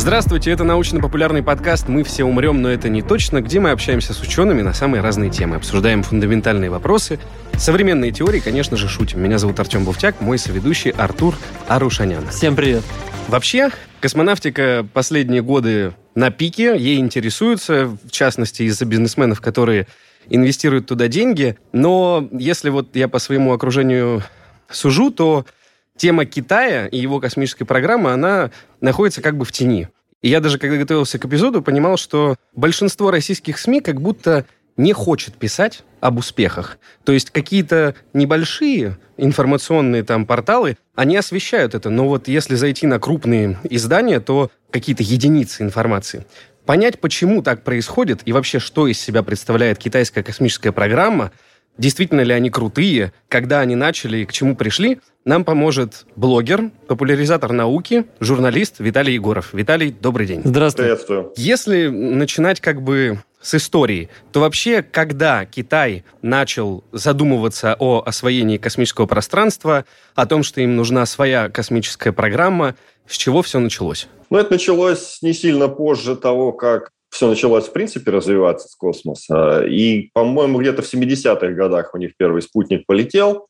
Здравствуйте, это научно-популярный подкаст «Мы все умрем, но это не точно», где мы общаемся с учеными на самые разные темы, обсуждаем фундаментальные вопросы, современные теории, конечно же, шутим. Меня зовут Артем Буфтяк, мой соведущий Артур Арушанян. Всем привет. Вообще, космонавтика последние годы на пике, ей интересуются, в частности, из-за бизнесменов, которые инвестируют туда деньги. Но если вот я по своему окружению сужу, то тема Китая и его космической программы, она находится как бы в тени. И я даже, когда готовился к эпизоду, понимал, что большинство российских СМИ как будто не хочет писать об успехах. То есть какие-то небольшие информационные там порталы, они освещают это. Но вот если зайти на крупные издания, то какие-то единицы информации. Понять, почему так происходит и вообще, что из себя представляет китайская космическая программа – действительно ли они крутые, когда они начали и к чему пришли, нам поможет блогер, популяризатор науки, журналист Виталий Егоров. Виталий, добрый день. Здравствуйте. Приветствую. Если начинать как бы с истории, то вообще, когда Китай начал задумываться о освоении космического пространства, о том, что им нужна своя космическая программа, с чего все началось? Ну, это началось не сильно позже того, как все началось, в принципе, развиваться с космоса. И, по-моему, где-то в 70-х годах у них первый спутник полетел.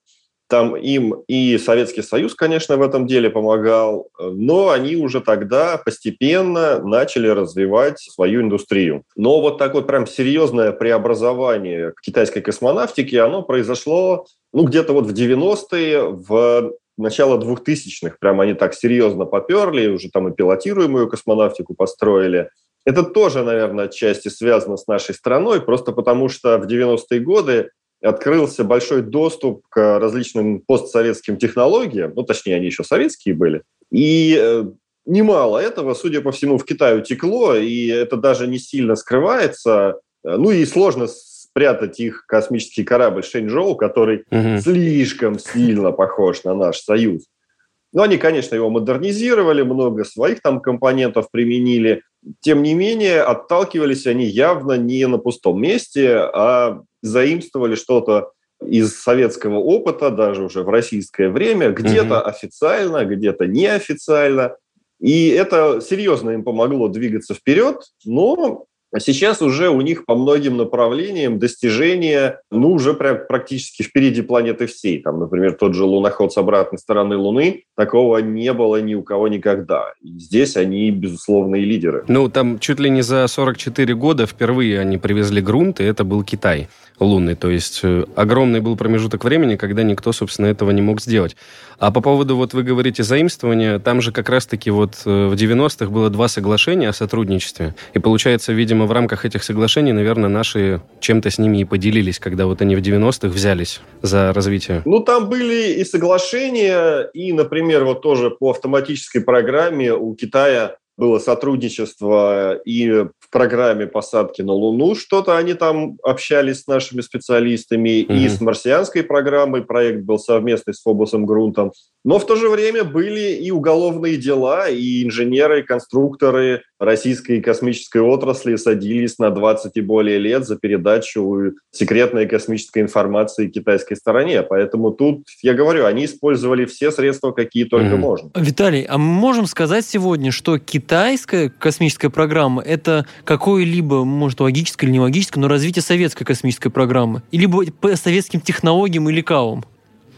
Там им и Советский Союз, конечно, в этом деле помогал, но они уже тогда постепенно начали развивать свою индустрию. Но вот так вот прям серьезное преобразование китайской космонавтики, оно произошло ну, где-то вот в 90-е, в начало 2000-х. Прям они так серьезно поперли, уже там и пилотируемую космонавтику построили. Это тоже, наверное, отчасти связано с нашей страной, просто потому что в 90-е годы открылся большой доступ к различным постсоветским технологиям, ну, точнее, они еще советские были, и э, немало этого, судя по всему, в Китай утекло, и это даже не сильно скрывается. Ну и сложно спрятать их космический корабль Шэньчжоу, который угу. слишком сильно похож на наш Союз. Но они, конечно, его модернизировали, много своих там компонентов применили. Тем не менее, отталкивались они явно не на пустом месте, а заимствовали что-то из советского опыта, даже уже в российское время, где-то угу. официально, где-то неофициально. И это серьезно им помогло двигаться вперед, но а сейчас уже у них по многим направлениям достижения, ну, уже прям практически впереди планеты всей. Там, например, тот же луноход с обратной стороны Луны, такого не было ни у кого никогда. И здесь они, безусловные лидеры. Ну, там чуть ли не за 44 года впервые они привезли грунт, и это был Китай лунный. То есть э, огромный был промежуток времени, когда никто, собственно, этого не мог сделать. А по поводу, вот вы говорите, заимствования, там же как раз-таки вот э, в 90-х было два соглашения о сотрудничестве. И получается, видимо, в рамках этих соглашений, наверное, наши чем-то с ними и поделились, когда вот они в 90-х взялись за развитие. Ну, там были и соглашения, и, например, вот тоже по автоматической программе у Китая было сотрудничество и в программе посадки на Луну что-то они там общались с нашими специалистами, mm-hmm. и с марсианской программой проект был совместный с Фобосом Грунтом. Но в то же время были и уголовные дела, и инженеры, и конструкторы российской космической отрасли садились на 20 и более лет за передачу секретной космической информации китайской стороне. Поэтому тут, я говорю, они использовали все средства, какие только mm-hmm. можно. Виталий, а мы можем сказать сегодня, что китайская космическая программа – это какое-либо, может, логическое или не логическое, но развитие советской космической программы? Или по советским технологиям или кавам?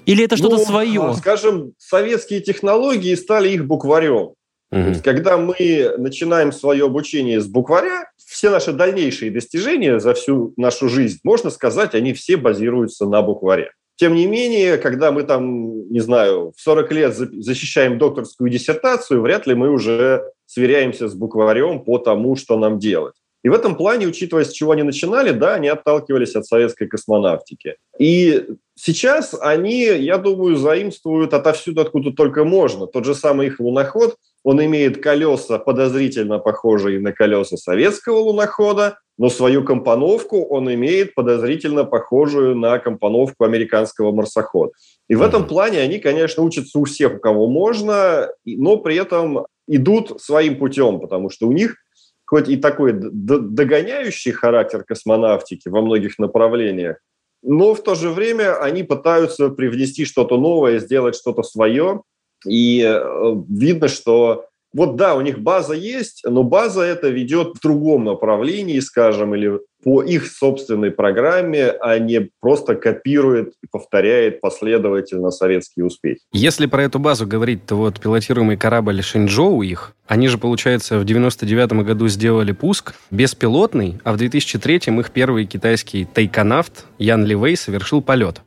Или это что-то ну, свое? Скажем, советские технологии стали их букварем. Угу. То есть, когда мы начинаем свое обучение с букваря, все наши дальнейшие достижения за всю нашу жизнь, можно сказать, они все базируются на букваре. Тем не менее, когда мы там, не знаю, в 40 лет защищаем докторскую диссертацию, вряд ли мы уже сверяемся с букварем по тому, что нам делать. И в этом плане, учитывая, с чего они начинали, да, они отталкивались от советской космонавтики. И сейчас они, я думаю, заимствуют отовсюду, откуда только можно. Тот же самый их луноход, он имеет колеса, подозрительно похожие на колеса советского лунохода, но свою компоновку он имеет подозрительно похожую на компоновку американского марсохода. И в этом плане они, конечно, учатся у всех, у кого можно, но при этом идут своим путем, потому что у них хоть и такой догоняющий характер космонавтики во многих направлениях, но в то же время они пытаются привнести что-то новое, сделать что-то свое. И э, видно, что вот да, у них база есть, но база это ведет в другом направлении, скажем, или по их собственной программе, а не просто копирует и повторяет последовательно советские успехи. Если про эту базу говорить, то вот пилотируемый корабль Шэньчжоу их, они же, получается, в 99 году сделали пуск беспилотный, а в 2003 их первый китайский тайконавт Ян Ливей совершил полет.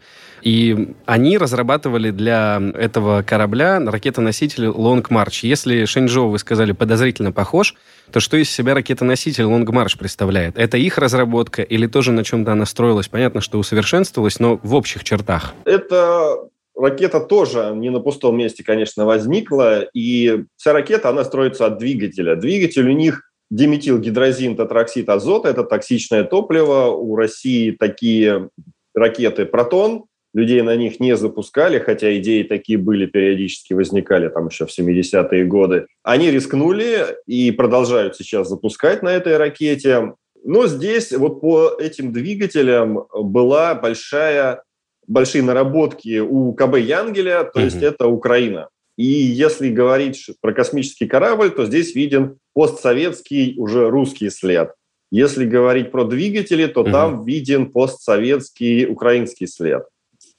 И они разрабатывали для этого корабля ракетоноситель Long March. Если Шэньчжоу, вы сказали, подозрительно похож, то что из себя ракетоноситель Long March представляет? Это их разработка или тоже на чем-то она строилась? Понятно, что усовершенствовалась, но в общих чертах. Это ракета тоже не на пустом месте, конечно, возникла. И вся ракета, она строится от двигателя. Двигатель у них диметилгидрозин тетроксид азота, это токсичное топливо. У России такие ракеты «Протон», людей на них не запускали, хотя идеи такие были, периодически возникали там еще в 70-е годы. Они рискнули и продолжают сейчас запускать на этой ракете. Но здесь вот по этим двигателям была большая, большие наработки у КБ Янгеля, то mm-hmm. есть это Украина. И если говорить про космический корабль, то здесь виден постсоветский уже русский след. Если говорить про двигатели, то mm-hmm. там виден постсоветский украинский след.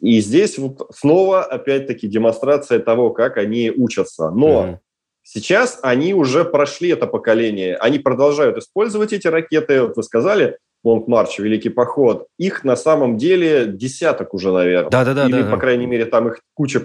И здесь вот снова, опять-таки, демонстрация того, как они учатся. Но mm-hmm. сейчас они уже прошли это поколение. Они продолжают использовать эти ракеты. Вот вы сказали, Лонг Марч, Великий Поход. Их на самом деле десяток уже, наверное. Да-да-да. Или, да, по крайней мере, там их куча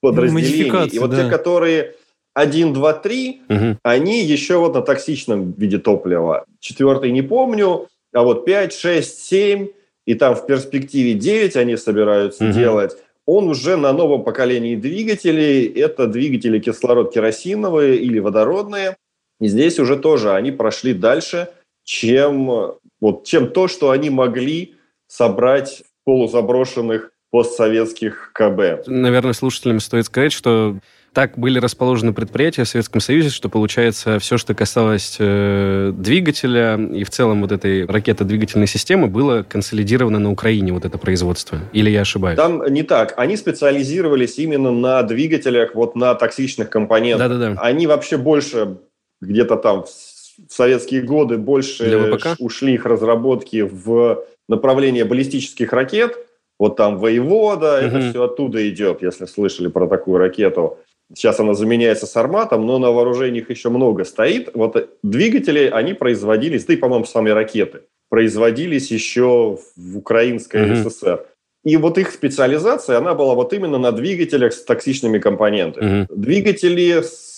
подразделений. И вот да. те, которые 1, 2, 3, угу. они еще вот на токсичном виде топлива. Четвертый не помню, а вот 5, 6, 7 и там в перспективе 9 они собираются угу. делать, он уже на новом поколении двигателей. Это двигатели кислород-керосиновые или водородные. И здесь уже тоже они прошли дальше, чем, вот, чем то, что они могли собрать в полузаброшенных постсоветских КБ. Наверное, слушателям стоит сказать, что так были расположены предприятия в Советском Союзе, что, получается, все, что касалось э, двигателя и в целом вот этой ракетодвигательной системы, было консолидировано на Украине, вот это производство. Или я ошибаюсь? Там не так. Они специализировались именно на двигателях, вот на токсичных компонентах. Да-да-да. Они вообще больше где-то там в советские годы больше ушли их разработки в направление баллистических ракет, вот там воевода, угу. это все оттуда идет, если слышали про такую ракету. Сейчас она заменяется с арматом, но на вооружении их еще много стоит. Вот двигатели, они производились, да и, по-моему, сами ракеты, производились еще в Украинской mm-hmm. ССР. И вот их специализация, она была вот именно на двигателях с токсичными компонентами. Mm-hmm. Двигатели с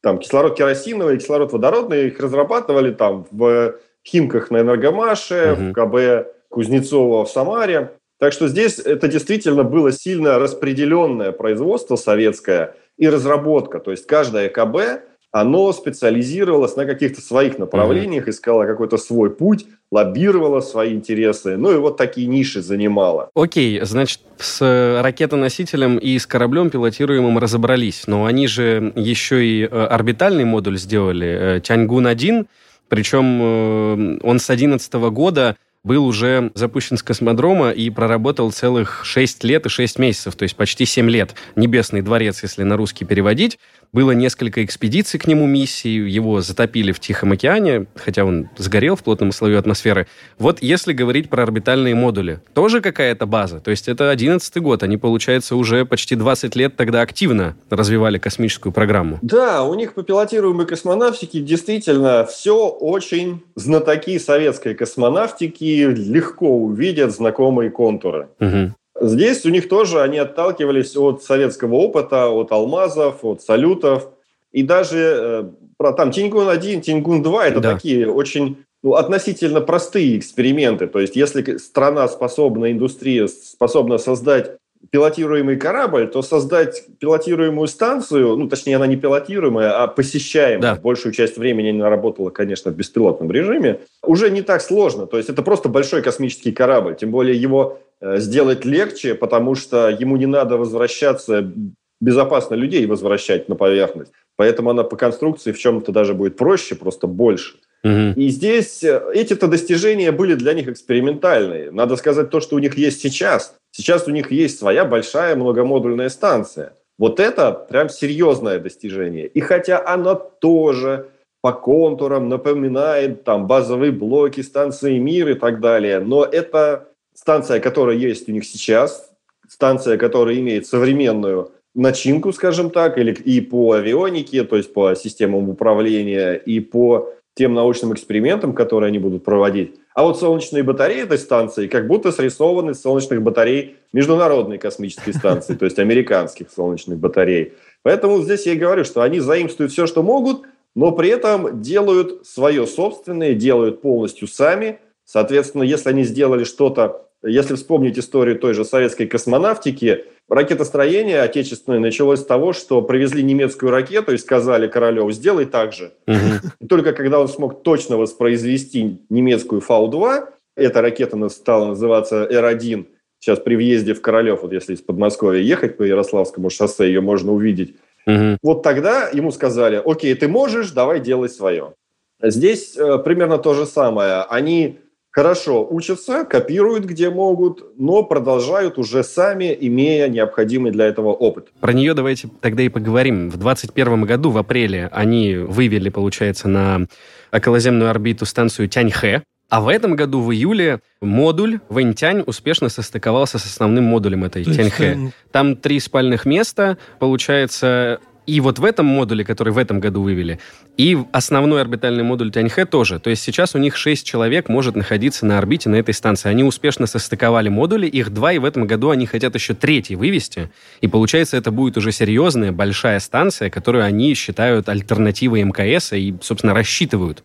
там, кислород-керосиновый, кислород-водородный, их разрабатывали там в Химках на Энергомаше, mm-hmm. в КБ Кузнецова в Самаре. Так что здесь это действительно было сильно распределенное производство советское и разработка. То есть каждое КБ, оно специализировалось на каких-то своих направлениях, mm-hmm. искало какой-то свой путь, лоббировало свои интересы, ну и вот такие ниши занимало. Окей, значит, с ракетоносителем и с кораблем пилотируемым разобрались, но они же еще и э, орбитальный модуль сделали, э, Тяньгун-1, причем э, он с 2011 года был уже запущен с космодрома и проработал целых 6 лет и 6 месяцев, то есть почти 7 лет. Небесный дворец, если на русский переводить. Было несколько экспедиций к нему миссий, его затопили в Тихом океане, хотя он сгорел в плотном слое атмосферы. Вот если говорить про орбитальные модули, тоже какая-то база. То есть это 11 год, они, получается, уже почти 20 лет тогда активно развивали космическую программу. Да, у них по пилотируемой космонавтике действительно все очень знатоки советской космонавтики легко увидят знакомые контуры. Угу. Здесь у них тоже они отталкивались от советского опыта, от алмазов, от салютов. И даже э, про там Тиньгун-1, Тиньгун-2 это да. такие очень ну, относительно простые эксперименты. То есть если страна способна, индустрия способна создать пилотируемый корабль, то создать пилотируемую станцию, ну, точнее, она не пилотируемая, а посещаемая, да. большую часть времени она работала, конечно, в беспилотном режиме, уже не так сложно. То есть это просто большой космический корабль, тем более его э, сделать легче, потому что ему не надо возвращаться, безопасно людей возвращать на поверхность. Поэтому она по конструкции в чем-то даже будет проще, просто больше. Угу. И здесь э, эти-то достижения были для них экспериментальные. Надо сказать то, что у них есть сейчас. Сейчас у них есть своя большая многомодульная станция. Вот это прям серьезное достижение. И хотя она тоже по контурам напоминает там базовые блоки станции «Мир» и так далее, но это станция, которая есть у них сейчас, станция, которая имеет современную начинку, скажем так, или и по авионике, то есть по системам управления, и по тем научным экспериментам, которые они будут проводить. А вот солнечные батареи этой станции как будто срисованы из солнечных батарей Международной космической станции, то есть американских солнечных батарей. Поэтому здесь я и говорю, что они заимствуют все, что могут, но при этом делают свое собственное, делают полностью сами. Соответственно, если они сделали что-то если вспомнить историю той же советской космонавтики, ракетостроение отечественное началось с того, что привезли немецкую ракету и сказали Королеву, сделай так же. Угу. только когда он смог точно воспроизвести немецкую Фау-2, эта ракета стала называться Р-1, сейчас при въезде в Королев, вот если из Подмосковья ехать по Ярославскому шоссе, ее можно увидеть. Угу. Вот тогда ему сказали, окей, ты можешь, давай делай свое. Здесь э, примерно то же самое. Они хорошо учатся, копируют где могут, но продолжают уже сами, имея необходимый для этого опыт. Про нее давайте тогда и поговорим. В 2021 году, в апреле, они вывели, получается, на околоземную орбиту станцию Тяньхэ, а в этом году, в июле, модуль Вэньтянь успешно состыковался с основным модулем этой Тяньхэ. Там три спальных места, получается, и вот в этом модуле, который в этом году вывели, и основной орбитальный модуль Тяньхэ тоже. То есть сейчас у них 6 человек может находиться на орбите на этой станции. Они успешно состыковали модули, их два, и в этом году они хотят еще третий вывести. И получается, это будет уже серьезная, большая станция, которую они считают альтернативой МКС и, собственно, рассчитывают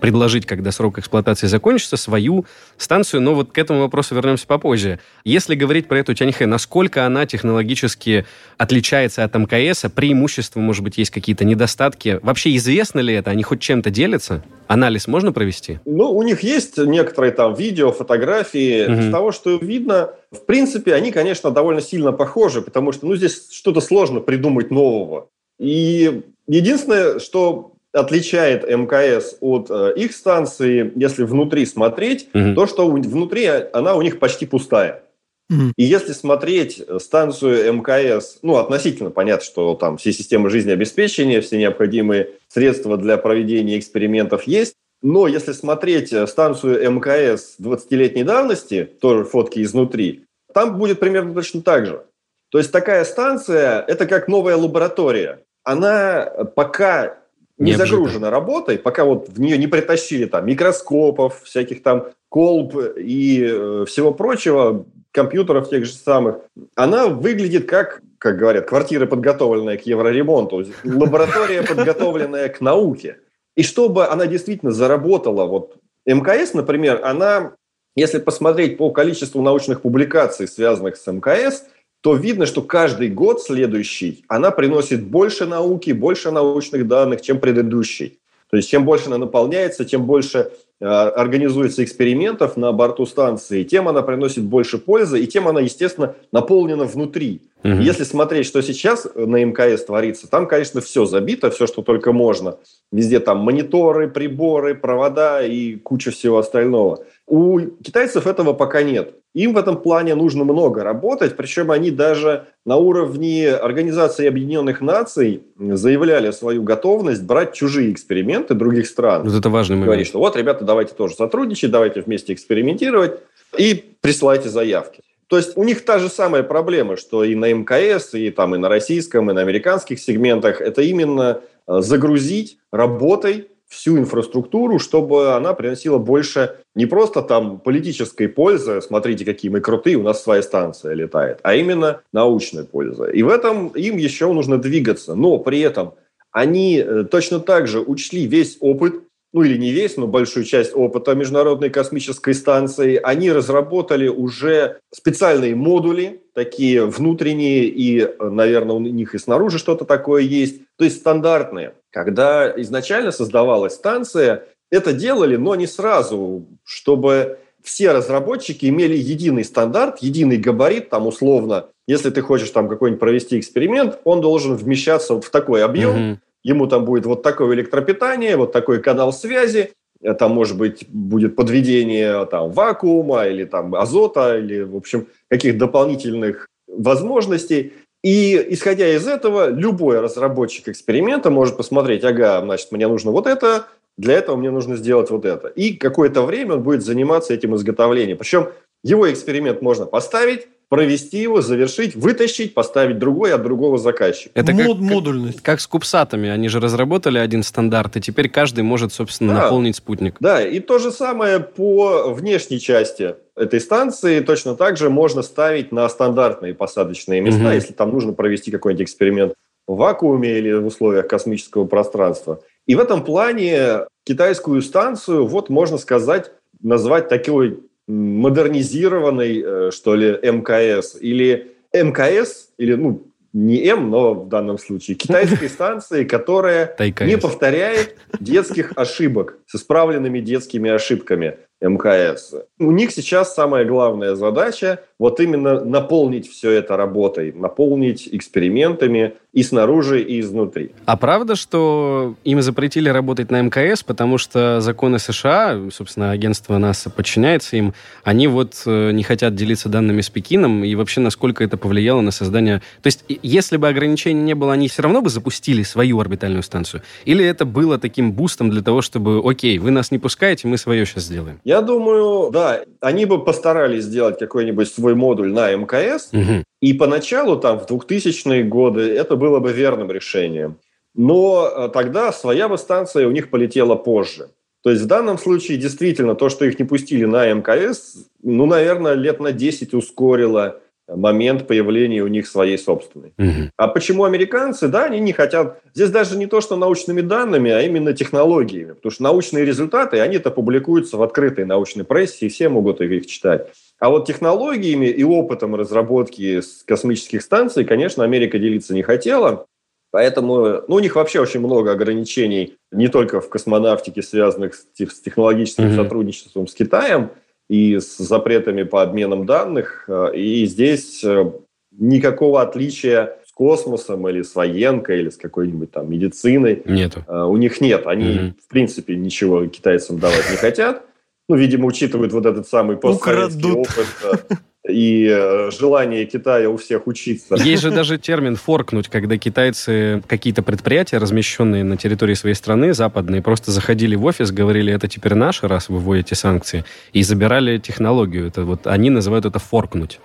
предложить, когда срок эксплуатации закончится, свою станцию. Но вот к этому вопросу вернемся попозже. Если говорить про эту Тяньхэ, насколько она технологически отличается от МКС, преимущества, может быть, есть какие-то недостатки? Вообще известно ли это? Они хоть чем-то делятся? Анализ можно провести? Ну, у них есть некоторые там видео, фотографии. Угу. Из того, что видно, в принципе, они, конечно, довольно сильно похожи, потому что, ну, здесь что-то сложно придумать нового. И единственное, что отличает МКС от э, их станции, если внутри смотреть, угу. то, что внутри она у них почти пустая. Угу. И если смотреть станцию мкс, ну, относительно понятно, что там все системы жизнеобеспечения, все необходимые средства для проведения экспериментов есть, но если смотреть станцию МКС 20-летней давности, тоже фотки изнутри, там будет примерно точно так же. То есть такая станция – это как новая лаборатория. Она пока не загружена работой, пока вот в нее не притащили там микроскопов, всяких там колб и э, всего прочего, компьютеров тех же самых, она выглядит как, как говорят, квартира, подготовленная к евроремонту, лаборатория, подготовленная к науке. И чтобы она действительно заработала, вот МКС, например, она, если посмотреть по количеству научных публикаций, связанных с МКС – то видно, что каждый год следующий она приносит больше науки, больше научных данных, чем предыдущий. То есть чем больше она наполняется, тем больше э, организуется экспериментов на борту станции, тем она приносит больше пользы, и тем она, естественно, наполнена внутри. Угу. Если смотреть, что сейчас на МКС творится, там, конечно, все забито, все, что только можно. Везде там мониторы, приборы, провода и куча всего остального. У китайцев этого пока нет. Им в этом плане нужно много работать, причем они даже на уровне Организации Объединенных Наций заявляли свою готовность брать чужие эксперименты других стран. Вот это важный момент. Говорить, что вот, ребята, давайте тоже сотрудничать, давайте вместе экспериментировать и присылайте заявки. То есть у них та же самая проблема, что и на МКС, и там и на российском, и на американских сегментах, это именно э, загрузить работой всю инфраструктуру, чтобы она приносила больше не просто там политической пользы, смотрите, какие мы крутые, у нас своя станция летает, а именно научной пользы. И в этом им еще нужно двигаться. Но при этом они э, точно так же учли весь опыт ну или не весь, но большую часть опыта Международной космической станции, они разработали уже специальные модули, такие внутренние, и, наверное, у них и снаружи что-то такое есть, то есть стандартные. Когда изначально создавалась станция, это делали, но не сразу, чтобы все разработчики имели единый стандарт, единый габарит, там условно, если ты хочешь там какой-нибудь провести эксперимент, он должен вмещаться вот в такой объем, mm-hmm ему там будет вот такое электропитание, вот такой канал связи, там, может быть, будет подведение там, вакуума или там, азота, или, в общем, каких дополнительных возможностей. И исходя из этого, любой разработчик эксперимента может посмотреть, ага, значит, мне нужно вот это, для этого мне нужно сделать вот это. И какое-то время он будет заниматься этим изготовлением. Причем его эксперимент можно поставить, провести его, завершить, вытащить, поставить другой от другого заказчика. Это Мод, как, модульность. Как, как с кубсатами. Они же разработали один стандарт, и теперь каждый может, собственно, да. наполнить спутник. Да, и то же самое по внешней части этой станции. Точно так же можно ставить на стандартные посадочные места, угу. если там нужно провести какой-нибудь эксперимент в вакууме или в условиях космического пространства. И в этом плане китайскую станцию, вот можно сказать, назвать такой модернизированный, э, что ли, МКС. Или МКС, или, ну, не М, но в данном случае китайской станции, которая не повторяет детских ошибок с исправленными детскими ошибками. МКС. У них сейчас самая главная задача вот именно наполнить все это работой, наполнить экспериментами и снаружи, и изнутри. А правда, что им запретили работать на МКС, потому что законы США, собственно, агентство НАСА подчиняется им, они вот э, не хотят делиться данными с Пекином, и вообще насколько это повлияло на создание... То есть, если бы ограничений не было, они все равно бы запустили свою орбитальную станцию? Или это было таким бустом для того, чтобы, окей, вы нас не пускаете, мы свое сейчас сделаем? Я думаю, да, они бы постарались сделать какой-нибудь свой модуль на МКС, угу. и поначалу, там, в 2000-е годы, это было бы верным решением. Но э, тогда своя бы станция у них полетела позже. То есть в данном случае действительно то, что их не пустили на МКС, ну, наверное, лет на 10 ускорило момент появления у них своей собственной. Угу. А почему американцы? Да, они не хотят... Здесь даже не то, что научными данными, а именно технологиями. Потому что научные результаты, они-то публикуются в открытой научной прессе, и все могут их читать. А вот технологиями и опытом разработки космических станций, конечно, Америка делиться не хотела. Поэтому ну, у них вообще очень много ограничений не только в космонавтике, связанных с, технологическим mm сотрудничеством с Китаем, и с запретами по обменам данных. Э, и здесь э, никакого отличия с космосом или с военкой или с какой-нибудь там медициной Нету. Э, у них нет. Они, угу. в принципе, ничего китайцам давать не хотят. Ну, видимо, учитывают вот этот самый постсоветский опыт и э, желание Китая у всех учиться. Есть же даже термин «форкнуть», когда китайцы какие-то предприятия, размещенные на территории своей страны, западные, просто заходили в офис, говорили, это теперь наше, раз вы вводите санкции, и забирали технологию. Это вот они называют это «форкнуть».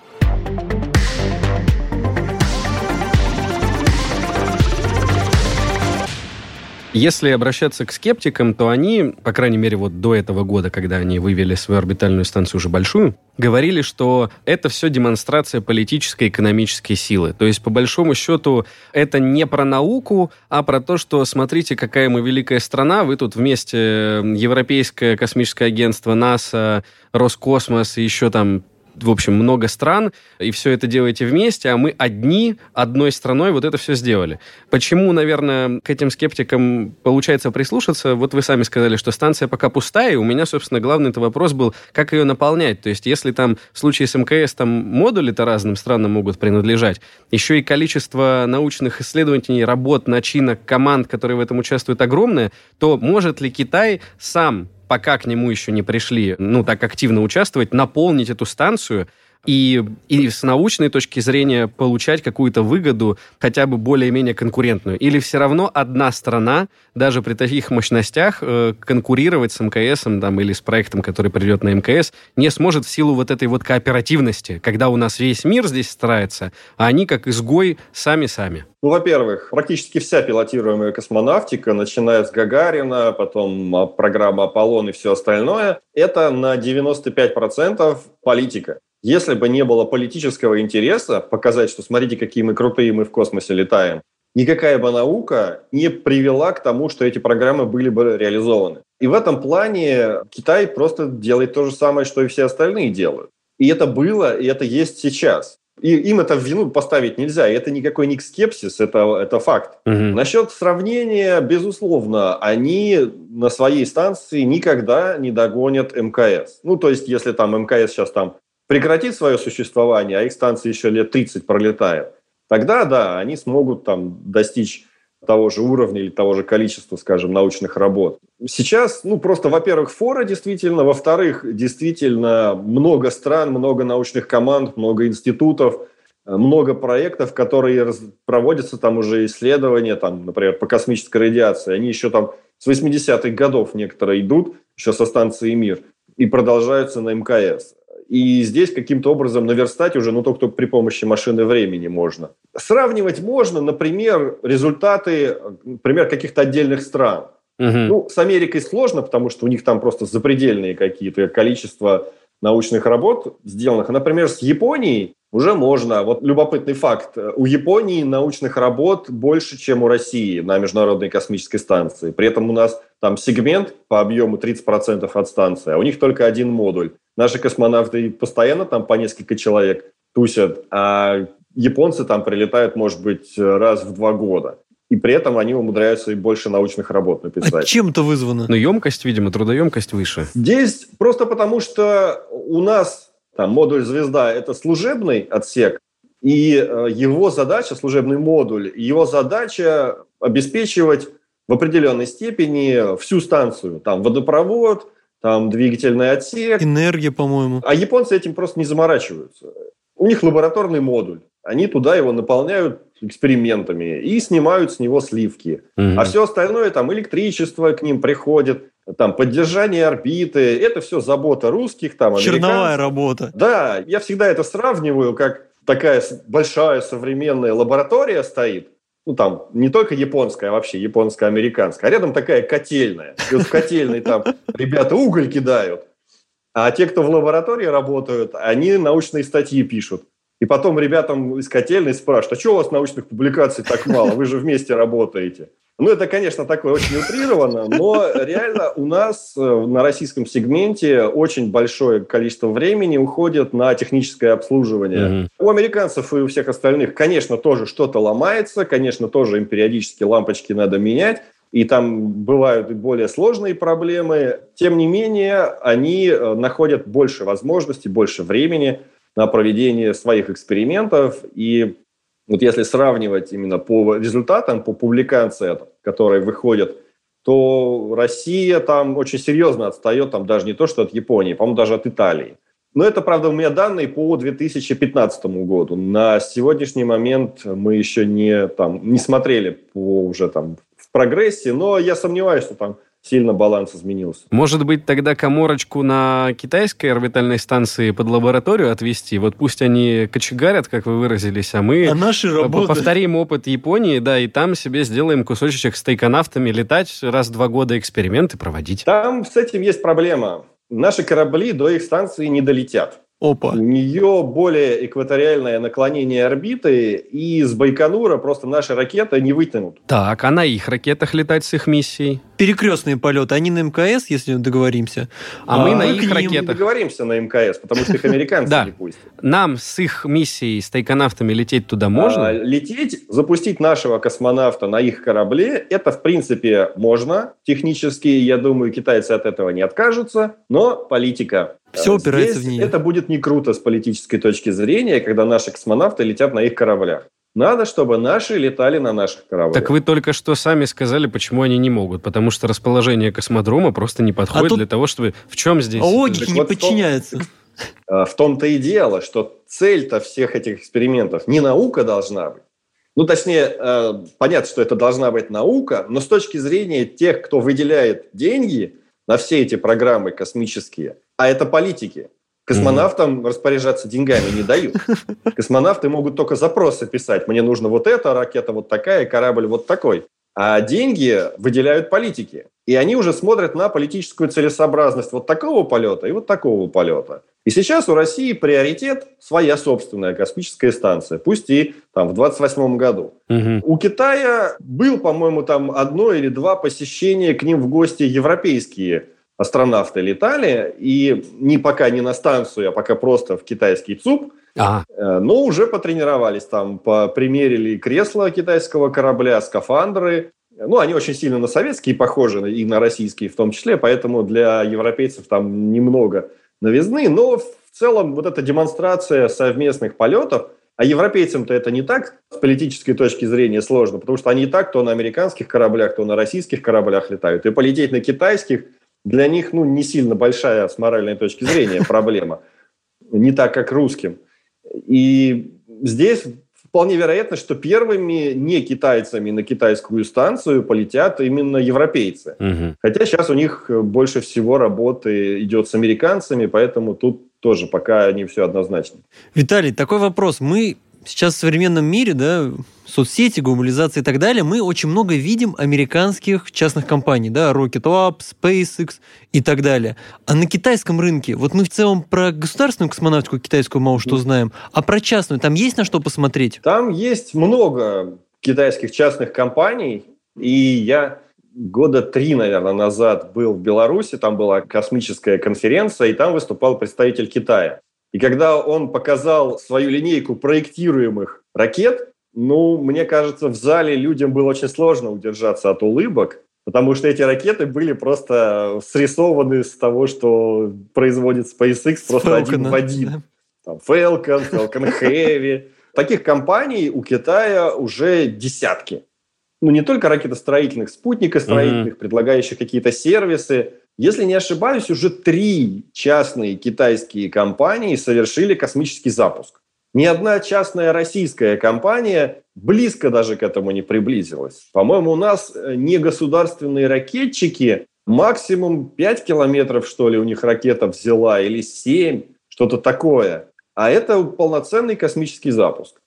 Если обращаться к скептикам, то они, по крайней мере, вот до этого года, когда они вывели свою орбитальную станцию уже большую, говорили, что это все демонстрация политической и экономической силы. То есть, по большому счету, это не про науку, а про то, что смотрите, какая мы великая страна, вы тут вместе Европейское космическое агентство, НАСА, Роскосмос и еще там в общем, много стран, и все это делаете вместе, а мы одни, одной страной вот это все сделали. Почему, наверное, к этим скептикам получается прислушаться? Вот вы сами сказали, что станция пока пустая, и у меня, собственно, главный это вопрос был, как ее наполнять. То есть, если там в случае с МКС там модули-то разным странам могут принадлежать, еще и количество научных исследований, работ, начинок, команд, которые в этом участвуют, огромное, то может ли Китай сам пока к нему еще не пришли, ну, так активно участвовать, наполнить эту станцию и, и с научной точки зрения получать какую-то выгоду, хотя бы более-менее конкурентную? Или все равно одна страна, даже при таких мощностях, э, конкурировать с МКС там, или с проектом, который придет на МКС, не сможет в силу вот этой вот кооперативности, когда у нас весь мир здесь старается, а они как изгой сами-сами? Ну, во-первых, практически вся пилотируемая космонавтика, начиная с Гагарина, потом а, программа «Аполлон» и все остальное, это на 95% политика. Если бы не было политического интереса показать, что смотрите, какие мы крутые, мы в космосе летаем, никакая бы наука не привела к тому, что эти программы были бы реализованы. И в этом плане Китай просто делает то же самое, что и все остальные делают. И это было, и это есть сейчас. И им это в вину поставить нельзя. И это никакой не скепсис, это, это факт. Угу. Насчет сравнения, безусловно, они на своей станции никогда не догонят МКС. Ну, то есть, если там МКС сейчас там прекратит свое существование, а их станция еще лет 30 пролетает, тогда, да, они смогут там достичь того же уровня или того же количества, скажем, научных работ. Сейчас, ну, просто, во-первых, фора действительно, во-вторых, действительно много стран, много научных команд, много институтов, много проектов, которые проводятся, там уже исследования, там, например, по космической радиации. Они еще там с 80-х годов некоторые идут, еще со станции «Мир», и продолжаются на МКС. И здесь каким-то образом наверстать уже, ну, только, при помощи машины времени можно. Сравнивать можно, например, результаты, например, каких-то отдельных стран. Угу. Ну, с Америкой сложно, потому что у них там просто запредельные какие-то количество научных работ сделанных. Например, с Японией уже можно. Вот любопытный факт. У Японии научных работ больше, чем у России на Международной космической станции. При этом у нас там сегмент по объему 30% от станции, а у них только один модуль. Наши космонавты постоянно там по несколько человек тусят, а японцы там прилетают, может быть, раз в два года. И при этом они умудряются и больше научных работ написать. А чем это вызвано? Ну, емкость, видимо, трудоемкость выше. Здесь просто потому, что у нас там модуль «Звезда» — это служебный отсек, и э, его задача, служебный модуль, его задача обеспечивать в определенной степени всю станцию. Там водопровод, там двигательный отсек. Энергия, по-моему. А японцы этим просто не заморачиваются. У них лабораторный модуль. Они туда его наполняют экспериментами и снимают с него сливки. Угу. А все остальное, там электричество к ним приходит, там поддержание орбиты, это все забота русских, там Черновая работа. Да, я всегда это сравниваю, как такая большая современная лаборатория стоит, ну, там, не только японская, а вообще японско-американская, а рядом такая котельная. И вот в котельной там ребята уголь кидают, а те, кто в лаборатории работают, они научные статьи пишут. И потом ребятам из котельной спрашивают, а что у вас научных публикаций так мало? Вы же вместе работаете. Ну, это, конечно, такое очень утрировано, но реально у нас э, на российском сегменте очень большое количество времени уходит на техническое обслуживание. Mm-hmm. У американцев и у всех остальных, конечно, тоже что-то ломается, конечно, тоже им периодически лампочки надо менять, и там бывают и более сложные проблемы. Тем не менее, они э, находят больше возможностей, больше времени на проведение своих экспериментов, и вот если сравнивать именно по результатам, по публикациям, которые выходят, то Россия там очень серьезно отстает, там даже не то, что от Японии, по-моему, даже от Италии. Но это, правда, у меня данные по 2015 году. На сегодняшний момент мы еще не, там, не смотрели по уже там в прогрессе, но я сомневаюсь, что там сильно баланс изменился. Может быть, тогда коморочку на китайской орбитальной станции под лабораторию отвести? Вот пусть они кочегарят, как вы выразились, а мы а наши работы... повторим опыт Японии, да, и там себе сделаем кусочек с тайконавтами, летать раз в два года эксперименты проводить. Там с этим есть проблема. Наши корабли до их станции не долетят. Опа. У нее более экваториальное наклонение орбиты, и с Байконура просто наши ракеты не вытянут. Так, а на их ракетах летать с их миссией? Перекрестные полеты, они на МКС, если договоримся. А, а мы на их ракетах. не договоримся на МКС, потому что их американцы да. не пустят. Нам с их миссией, с тайконавтами лететь туда можно? А, лететь, запустить нашего космонавта на их корабле, это в принципе можно. Технически, я думаю, китайцы от этого не откажутся, но политика все э, упирается Здесь в нее. Это будет не круто с политической точки зрения, когда наши космонавты летят на их кораблях. Надо, чтобы наши летали на наших кораблях. Так вы только что сами сказали, почему они не могут. Потому что расположение космодрома просто не подходит а тут... для того, чтобы... В чем здесь? А логике не вот подчиняется. В том, в том-то и дело, что цель-то всех этих экспериментов не наука должна быть. Ну, точнее, э, понятно, что это должна быть наука, но с точки зрения тех, кто выделяет деньги на все эти программы космические, а это политики. Космонавтам mm-hmm. распоряжаться деньгами не дают. Космонавты могут только запросы писать. Мне нужно вот это, ракета вот такая, корабль вот такой. А деньги выделяют политики. И они уже смотрят на политическую целесообразность вот такого полета и вот такого полета. И сейчас у России приоритет своя собственная космическая станция, пусть и там в 28 году. Угу. У Китая был, по-моему, там одно или два посещения к ним в гости европейские астронавты летали, и не пока не на станцию, а пока просто в китайский ЦУП, ага. Э, но уже потренировались там, примерили кресла китайского корабля, скафандры. Ну, они очень сильно на советские похожи, и на российские в том числе, поэтому для европейцев там немного новизны, но в целом вот эта демонстрация совместных полетов, а европейцам-то это не так с политической точки зрения сложно, потому что они и так то на американских кораблях, то на российских кораблях летают. И полететь на китайских – для них ну, не сильно большая с моральной точки зрения проблема. Не так, как русским. И здесь вполне вероятно, что первыми не китайцами на китайскую станцию полетят именно европейцы. Угу. Хотя сейчас у них больше всего работы идет с американцами, поэтому тут тоже пока не все однозначно. Виталий, такой вопрос. Мы сейчас в современном мире, да, соцсети, глобализация и так далее, мы очень много видим американских частных компаний, да, Rocket Lab, SpaceX и так далее. А на китайском рынке, вот мы в целом про государственную космонавтику китайскую мало что знаем, а про частную, там есть на что посмотреть? Там есть много китайских частных компаний, и я года три, наверное, назад был в Беларуси, там была космическая конференция, и там выступал представитель Китая. И когда он показал свою линейку проектируемых ракет, ну, мне кажется, в зале людям было очень сложно удержаться от улыбок, потому что эти ракеты были просто срисованы с того, что производит SpaceX, просто Falcon, один в один. Да. Там Falcon, Falcon Heavy. Таких компаний у Китая уже десятки. Ну, не только ракетостроительных, спутникостроительных, mm-hmm. предлагающих какие-то сервисы, если не ошибаюсь, уже три частные китайские компании совершили космический запуск. Ни одна частная российская компания близко даже к этому не приблизилась. По-моему, у нас э, не государственные ракетчики максимум 5 километров, что ли, у них ракета взяла, или 7, что-то такое. А это полноценный космический запуск.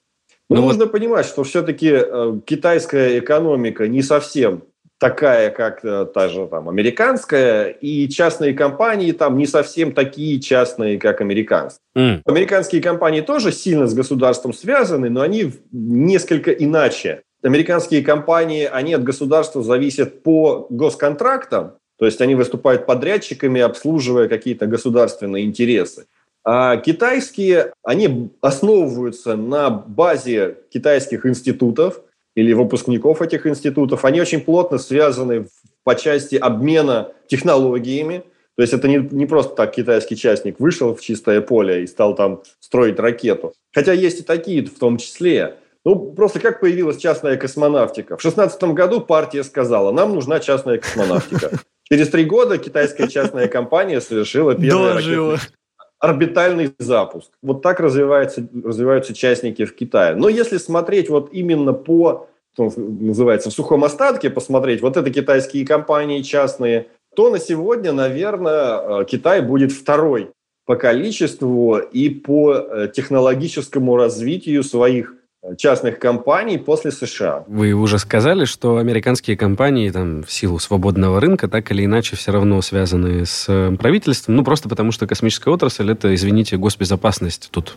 Но ну, нужно вот... понимать, что все-таки э, китайская экономика не совсем такая, как та же там американская, и частные компании там не совсем такие частные, как американские. Mm. Американские компании тоже сильно с государством связаны, но они несколько иначе. Американские компании, они от государства зависят по госконтрактам, то есть они выступают подрядчиками, обслуживая какие-то государственные интересы. А китайские, они основываются на базе китайских институтов, или выпускников этих институтов, они очень плотно связаны по части обмена технологиями. То есть это не, не просто так китайский частник вышел в чистое поле и стал там строить ракету. Хотя есть и такие в том числе. Ну, просто как появилась частная космонавтика? В 16 году партия сказала, нам нужна частная космонавтика. Через три года китайская частная компания совершила первый ракетный, орбитальный запуск. Вот так развиваются, развиваются частники в Китае. Но если смотреть вот именно по, что называется, в сухом остатке, посмотреть, вот это китайские компании частные, то на сегодня, наверное, э, Китай будет второй по количеству и по э, технологическому развитию своих частных компаний после США. Вы уже сказали, что американские компании там в силу свободного рынка так или иначе все равно связаны с э, правительством, ну просто потому что космическая отрасль это, извините, госбезопасность тут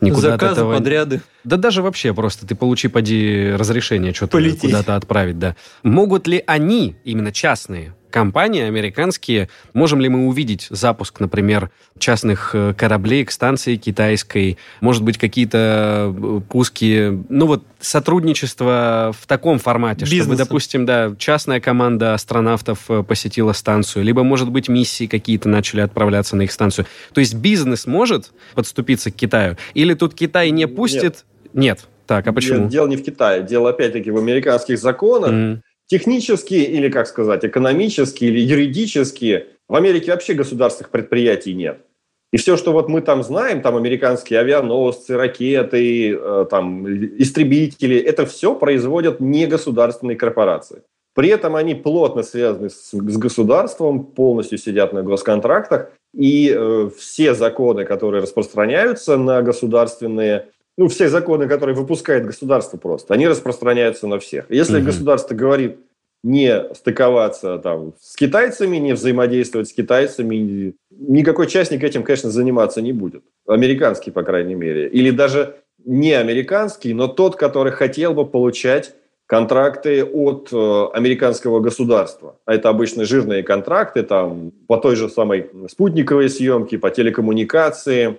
никуда Заказы, этого... подряды. Да даже вообще просто ты получи, поди, разрешение что-то куда-то отправить, да. Могут ли они, именно частные, компании американские, можем ли мы увидеть запуск, например, частных э, кораблей к станции китайской, может быть, какие-то э, пуски, ну вот сотрудничество в таком формате, Бизнеса. чтобы, допустим, да, частная команда астронавтов э, посетила станцию, либо, может быть, миссии какие-то начали отправляться на их станцию. То есть бизнес может подступиться к Китаю? Или тут Китай не пустит? Нет. Нет. Так, а почему? Нет, дело не в Китае, дело опять-таки в американских законах. Mm-hmm Технически или, как сказать, экономически или юридически в Америке вообще государственных предприятий нет. И все, что вот мы там знаем, там американские авианосцы, ракеты, э, там истребители, это все производят не государственные корпорации. При этом они плотно связаны с, с государством, полностью сидят на госконтрактах, и э, все законы, которые распространяются на государственные ну, все законы, которые выпускает государство просто, они распространяются на всех. Если угу. государство говорит не стыковаться там, с китайцами, не взаимодействовать с китайцами, никакой частник этим, конечно, заниматься не будет. Американский, по крайней мере. Или даже не американский, но тот, который хотел бы получать контракты от э, американского государства. А это обычно жирные контракты там, по той же самой спутниковой съемке, по телекоммуникации,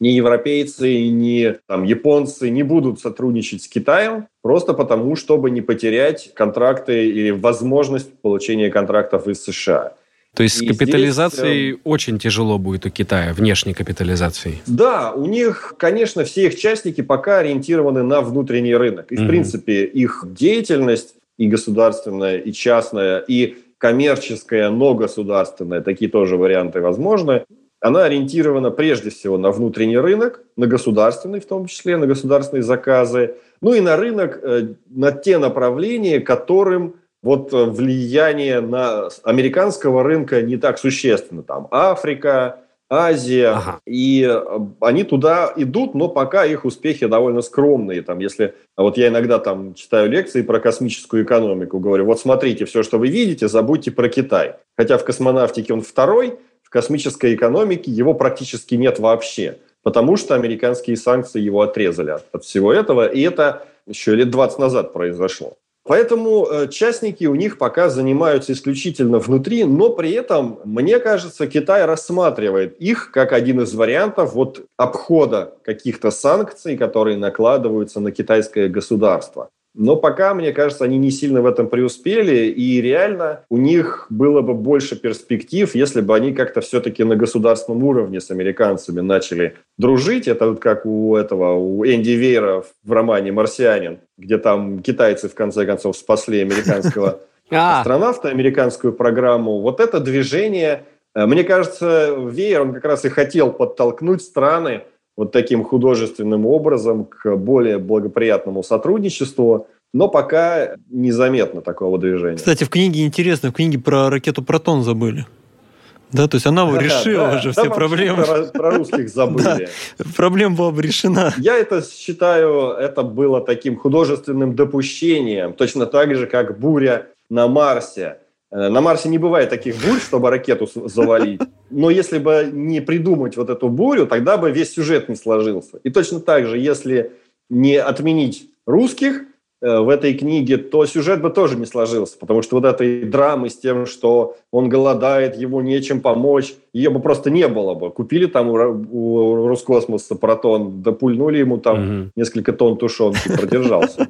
ни европейцы, ни там, японцы не будут сотрудничать с Китаем, просто потому, чтобы не потерять контракты или возможность получения контрактов из США. То есть и с капитализацией здесь, очень тяжело будет у Китая, внешней капитализацией. Да, у них, конечно, все их частники пока ориентированы на внутренний рынок. И, mm-hmm. в принципе, их деятельность и государственная, и частная, и коммерческая, но государственная, такие тоже варианты возможны, она ориентирована прежде всего на внутренний рынок, на государственный в том числе, на государственные заказы, ну и на рынок, э, на те направления, которым вот влияние на американского рынка не так существенно. Там Африка, Азия, ага. и э, они туда идут, но пока их успехи довольно скромные. Там, если а вот я иногда там читаю лекции про космическую экономику, говорю, вот смотрите, все, что вы видите, забудьте про Китай. Хотя в космонавтике он второй, космической экономике его практически нет вообще, потому что американские санкции его отрезали от, от всего этого, и это еще лет 20 назад произошло. Поэтому э, частники у них пока занимаются исключительно внутри, но при этом, мне кажется, Китай рассматривает их как один из вариантов вот обхода каких-то санкций, которые накладываются на китайское государство. Но пока, мне кажется, они не сильно в этом преуспели, и реально у них было бы больше перспектив, если бы они как-то все-таки на государственном уровне с американцами начали дружить. Это вот как у этого, у Энди Вейра в романе «Марсианин», где там китайцы в конце концов спасли американского а. астронавта, американскую программу. Вот это движение, э, мне кажется, Вейер, он как раз и хотел подтолкнуть страны вот таким художественным образом к более благоприятному сотрудничеству, но пока незаметно такого движения. Кстати, в книге интересно, в книге про ракету «Протон» забыли. Да, то есть она бы решила да, уже да, все проблемы. Про, про русских забыли. Да, проблема была бы решена. Я это считаю, это было таким художественным допущением, точно так же, как буря на Марсе. Э, на Марсе не бывает таких бурь, чтобы ракету завалить. Но если бы не придумать вот эту бурю, тогда бы весь сюжет не сложился. И точно так же, если не отменить русских в этой книге, то сюжет бы тоже не сложился, потому что вот этой драмы с тем, что он голодает, его нечем помочь, ее бы просто не было бы. Купили там у, у Роскосмоса протон, допульнули ему там угу. несколько тонн тушенки, продержался.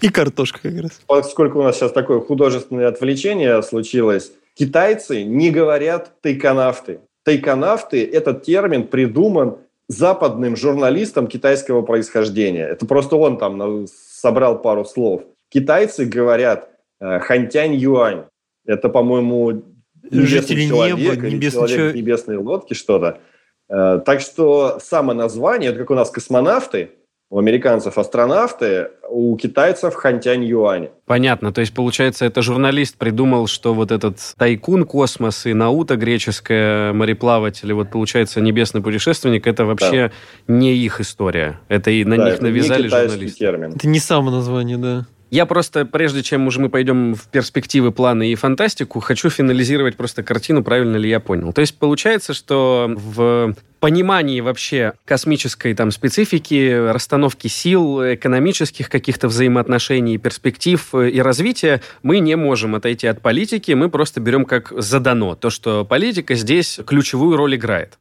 И картошка как раз. Поскольку у нас сейчас такое художественное отвлечение случилось, китайцы не говорят тайконавты. Тайконавты – этот термин придуман западным журналистом китайского происхождения. Это просто он там собрал пару слов. Китайцы говорят э, хантянь юань. Это, по-моему, небесный человек неба, небесный человек человек. небесной лодки, что-то. Э, так что само название, это как у нас космонавты – у американцев астронавты, у китайцев хантянь юань. Понятно. То есть, получается, это журналист придумал, что вот этот тайкун космос и наута греческая, мореплаватель, и вот, получается, небесный путешественник, это вообще да. не их история. Это и на да, них навязали журналисты. Термин. Это не само название, да. Я просто, прежде чем уже мы пойдем в перспективы, планы и фантастику, хочу финализировать просто картину, правильно ли я понял. То есть получается, что в понимании вообще космической там специфики, расстановки сил, экономических каких-то взаимоотношений, перспектив и развития, мы не можем отойти от политики, мы просто берем как задано то, что политика здесь ключевую роль играет.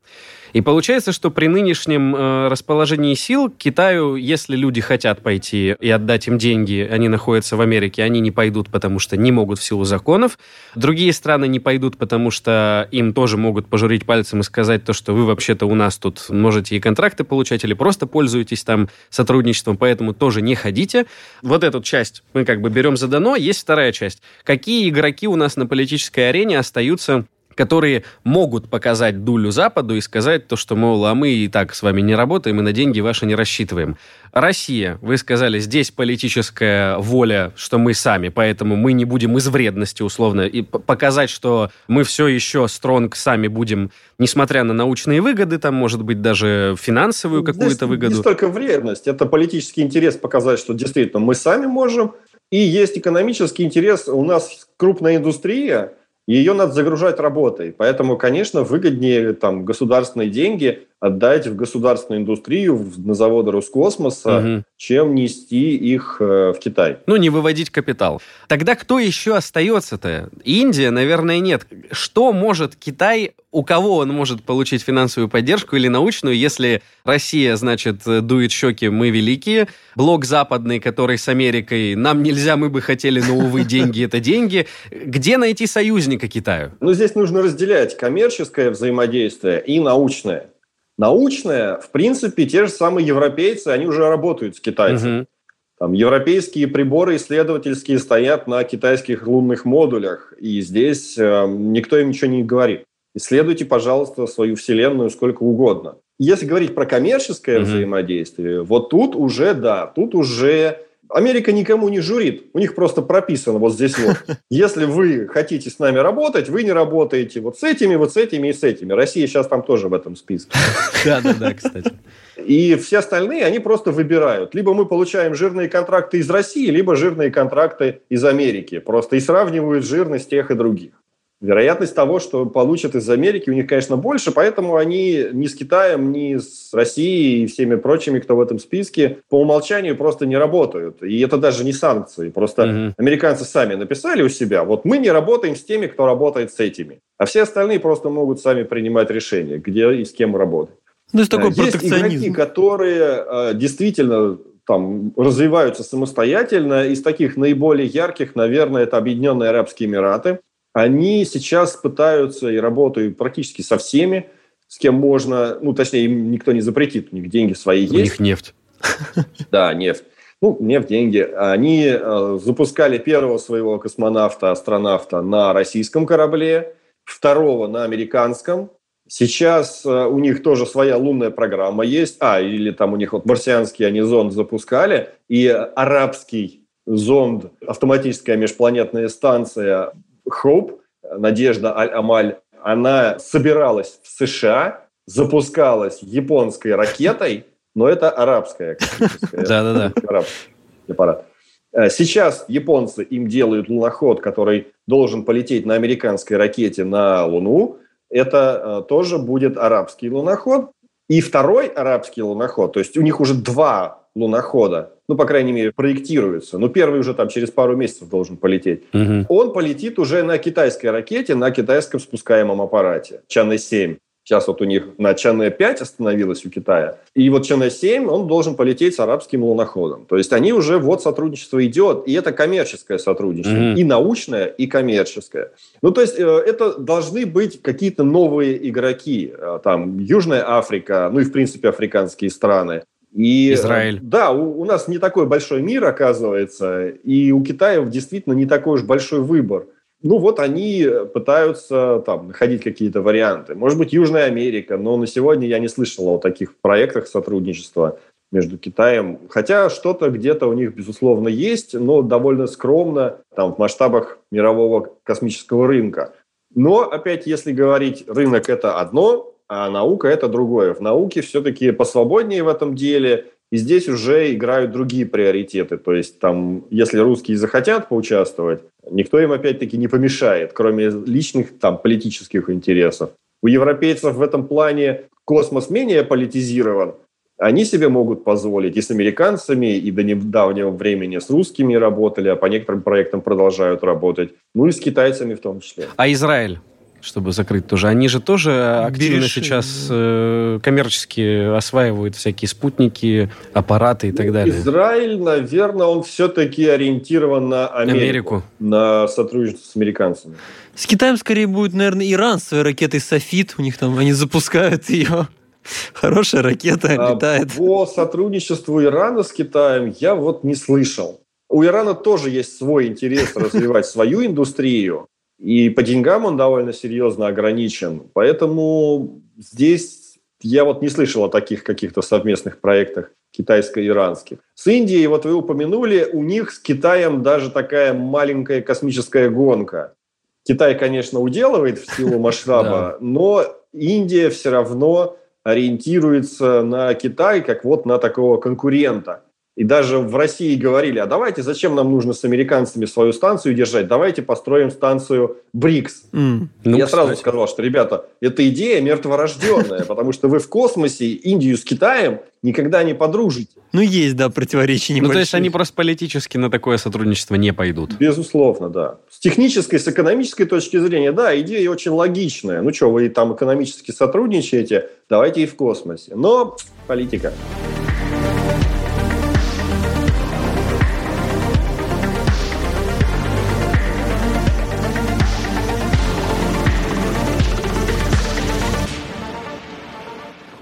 И получается, что при нынешнем э, расположении сил Китаю, если люди хотят пойти и отдать им деньги, они находятся в Америке, они не пойдут, потому что не могут в силу законов. Другие страны не пойдут, потому что им тоже могут пожурить пальцем и сказать то, что вы вообще-то у нас тут можете и контракты получать, или просто пользуетесь там сотрудничеством, поэтому тоже не ходите. Вот эту часть мы как бы берем за дано. Есть вторая часть. Какие игроки у нас на политической арене остаются которые могут показать дулю Западу и сказать то, что, мол, а мы и так с вами не работаем, и на деньги ваши не рассчитываем. Россия, вы сказали, здесь политическая воля, что мы сами, поэтому мы не будем из вредности, условно, и показать, что мы все еще стронг сами будем, несмотря на научные выгоды, там, может быть, даже финансовую какую-то выгоду. Не столько вредность, это политический интерес показать, что действительно мы сами можем, и есть экономический интерес, у нас крупная индустрия, ее надо загружать работой. Поэтому, конечно, выгоднее там, государственные деньги отдать в государственную индустрию, на заводы Роскосмоса, угу. чем нести их э, в Китай. Ну, не выводить капитал. Тогда кто еще остается-то? Индия, наверное, нет. Что может Китай, у кого он может получить финансовую поддержку или научную, если Россия, значит, дует щеки «мы великие», блок западный, который с Америкой «нам нельзя, мы бы хотели, но, увы, деньги – это деньги». Где найти союзника Китаю? Ну, здесь нужно разделять коммерческое взаимодействие и научное. Научное, в принципе, те же самые европейцы, они уже работают с китайцами. Угу. Там европейские приборы исследовательские стоят на китайских лунных модулях, и здесь э, никто им ничего не говорит. исследуйте, пожалуйста, свою Вселенную сколько угодно. Если говорить про коммерческое mm-hmm. взаимодействие, вот тут уже, да, тут уже Америка никому не журит. У них просто прописано вот здесь вот. Если вы хотите с нами работать, вы не работаете вот с этими, вот с этими и с этими. Россия сейчас там тоже в этом списке. Да, да, да, кстати. И все остальные, они просто выбирают. Либо мы получаем жирные контракты из России, либо жирные контракты из Америки. Просто и сравнивают жирность тех и других. Вероятность того, что получат из Америки, у них, конечно, больше, поэтому они ни с Китаем, ни с Россией и всеми прочими, кто в этом списке, по умолчанию просто не работают. И это даже не санкции. Просто mm американцы сами написали у себя, вот мы не работаем с теми, кто работает с этими. А все остальные просто могут сами принимать решения, где и с кем работать. Ну, есть такой есть игроки, которые э, действительно там развиваются самостоятельно. Из таких наиболее ярких, наверное, это Объединенные Арабские Эмираты они сейчас пытаются и работают практически со всеми, с кем можно, ну, точнее, им никто не запретит, у них деньги свои есть. У них нефть. Да, нефть. Ну, нефть, деньги. Они э, запускали первого своего космонавта, астронавта на российском корабле, второго на американском. Сейчас э, у них тоже своя лунная программа есть. А, или там у них вот марсианский они зонд запускали, и арабский зонд, автоматическая межпланетная станция Хоуп, Надежда Аль-Амаль, она собиралась в США, запускалась японской ракетой, но это арабская. Да-да-да. Арабский аппарат. Э, сейчас японцы им делают луноход, который должен полететь на американской ракете на Луну. Это э, тоже будет арабский луноход. И второй арабский луноход, то есть у них уже два лунохода, ну, по крайней мере, проектируется, но первый уже там через пару месяцев должен полететь, угу. он полетит уже на китайской ракете, на китайском спускаемом аппарате Чане-7. Сейчас вот у них на Чане-5 остановилась у Китая. И вот Чане-7, он должен полететь с арабским луноходом. То есть они уже, вот сотрудничество идет, и это коммерческое сотрудничество. Mm-hmm. И научное, и коммерческое. Ну, то есть э, это должны быть какие-то новые игроки. Э, там Южная Африка, ну и, в принципе, африканские страны. И, э, Израиль. Да, у, у нас не такой большой мир, оказывается, и у Китая действительно не такой уж большой выбор. Ну вот они пытаются там находить какие-то варианты. Может быть, Южная Америка, но на сегодня я не слышал о таких проектах сотрудничества между Китаем. Хотя что-то где-то у них, безусловно, есть, но довольно скромно там, в масштабах мирового космического рынка. Но, опять, если говорить, рынок – это одно, а наука – это другое. В науке все-таки посвободнее в этом деле, и здесь уже играют другие приоритеты. То есть там, если русские захотят поучаствовать, никто им опять-таки не помешает, кроме личных там политических интересов. У европейцев в этом плане космос менее политизирован, они себе могут позволить и с американцами, и до недавнего времени с русскими работали, а по некоторым проектам продолжают работать. Ну и с китайцами в том числе. А Израиль? Чтобы закрыть тоже. Они же тоже активно Берешь... сейчас э, коммерчески осваивают всякие спутники, аппараты и так ну, далее. Израиль, наверное, он все-таки ориентирован на Америку, Америку. на сотрудничество с американцами. С Китаем скорее будет, наверное, Иран с своей ракетой «Софит». У них там, они запускают ее. Хорошая ракета а летает. По сотрудничеству Ирана с Китаем я вот не слышал. У Ирана тоже есть свой интерес развивать свою индустрию. И по деньгам он довольно серьезно ограничен. Поэтому здесь я вот не слышал о таких каких-то совместных проектах китайско-иранских. С Индией, вот вы упомянули, у них с Китаем даже такая маленькая космическая гонка. Китай, конечно, уделывает в силу масштаба, но Индия все равно ориентируется на Китай как вот на такого конкурента. И даже в России говорили, а давайте, зачем нам нужно с американцами свою станцию держать, давайте построим станцию БРИКС. Mm. Ну, Я сразу сказал, что, ребята, эта идея мертворожденная, потому что вы в космосе Индию с Китаем никогда не подружите. Ну, есть, да, противоречия небольшие. Ну, то есть они просто политически на такое сотрудничество не пойдут? Безусловно, да. С технической, с экономической точки зрения, да, идея очень логичная. Ну что, вы там экономически сотрудничаете, давайте и в космосе. Но политика.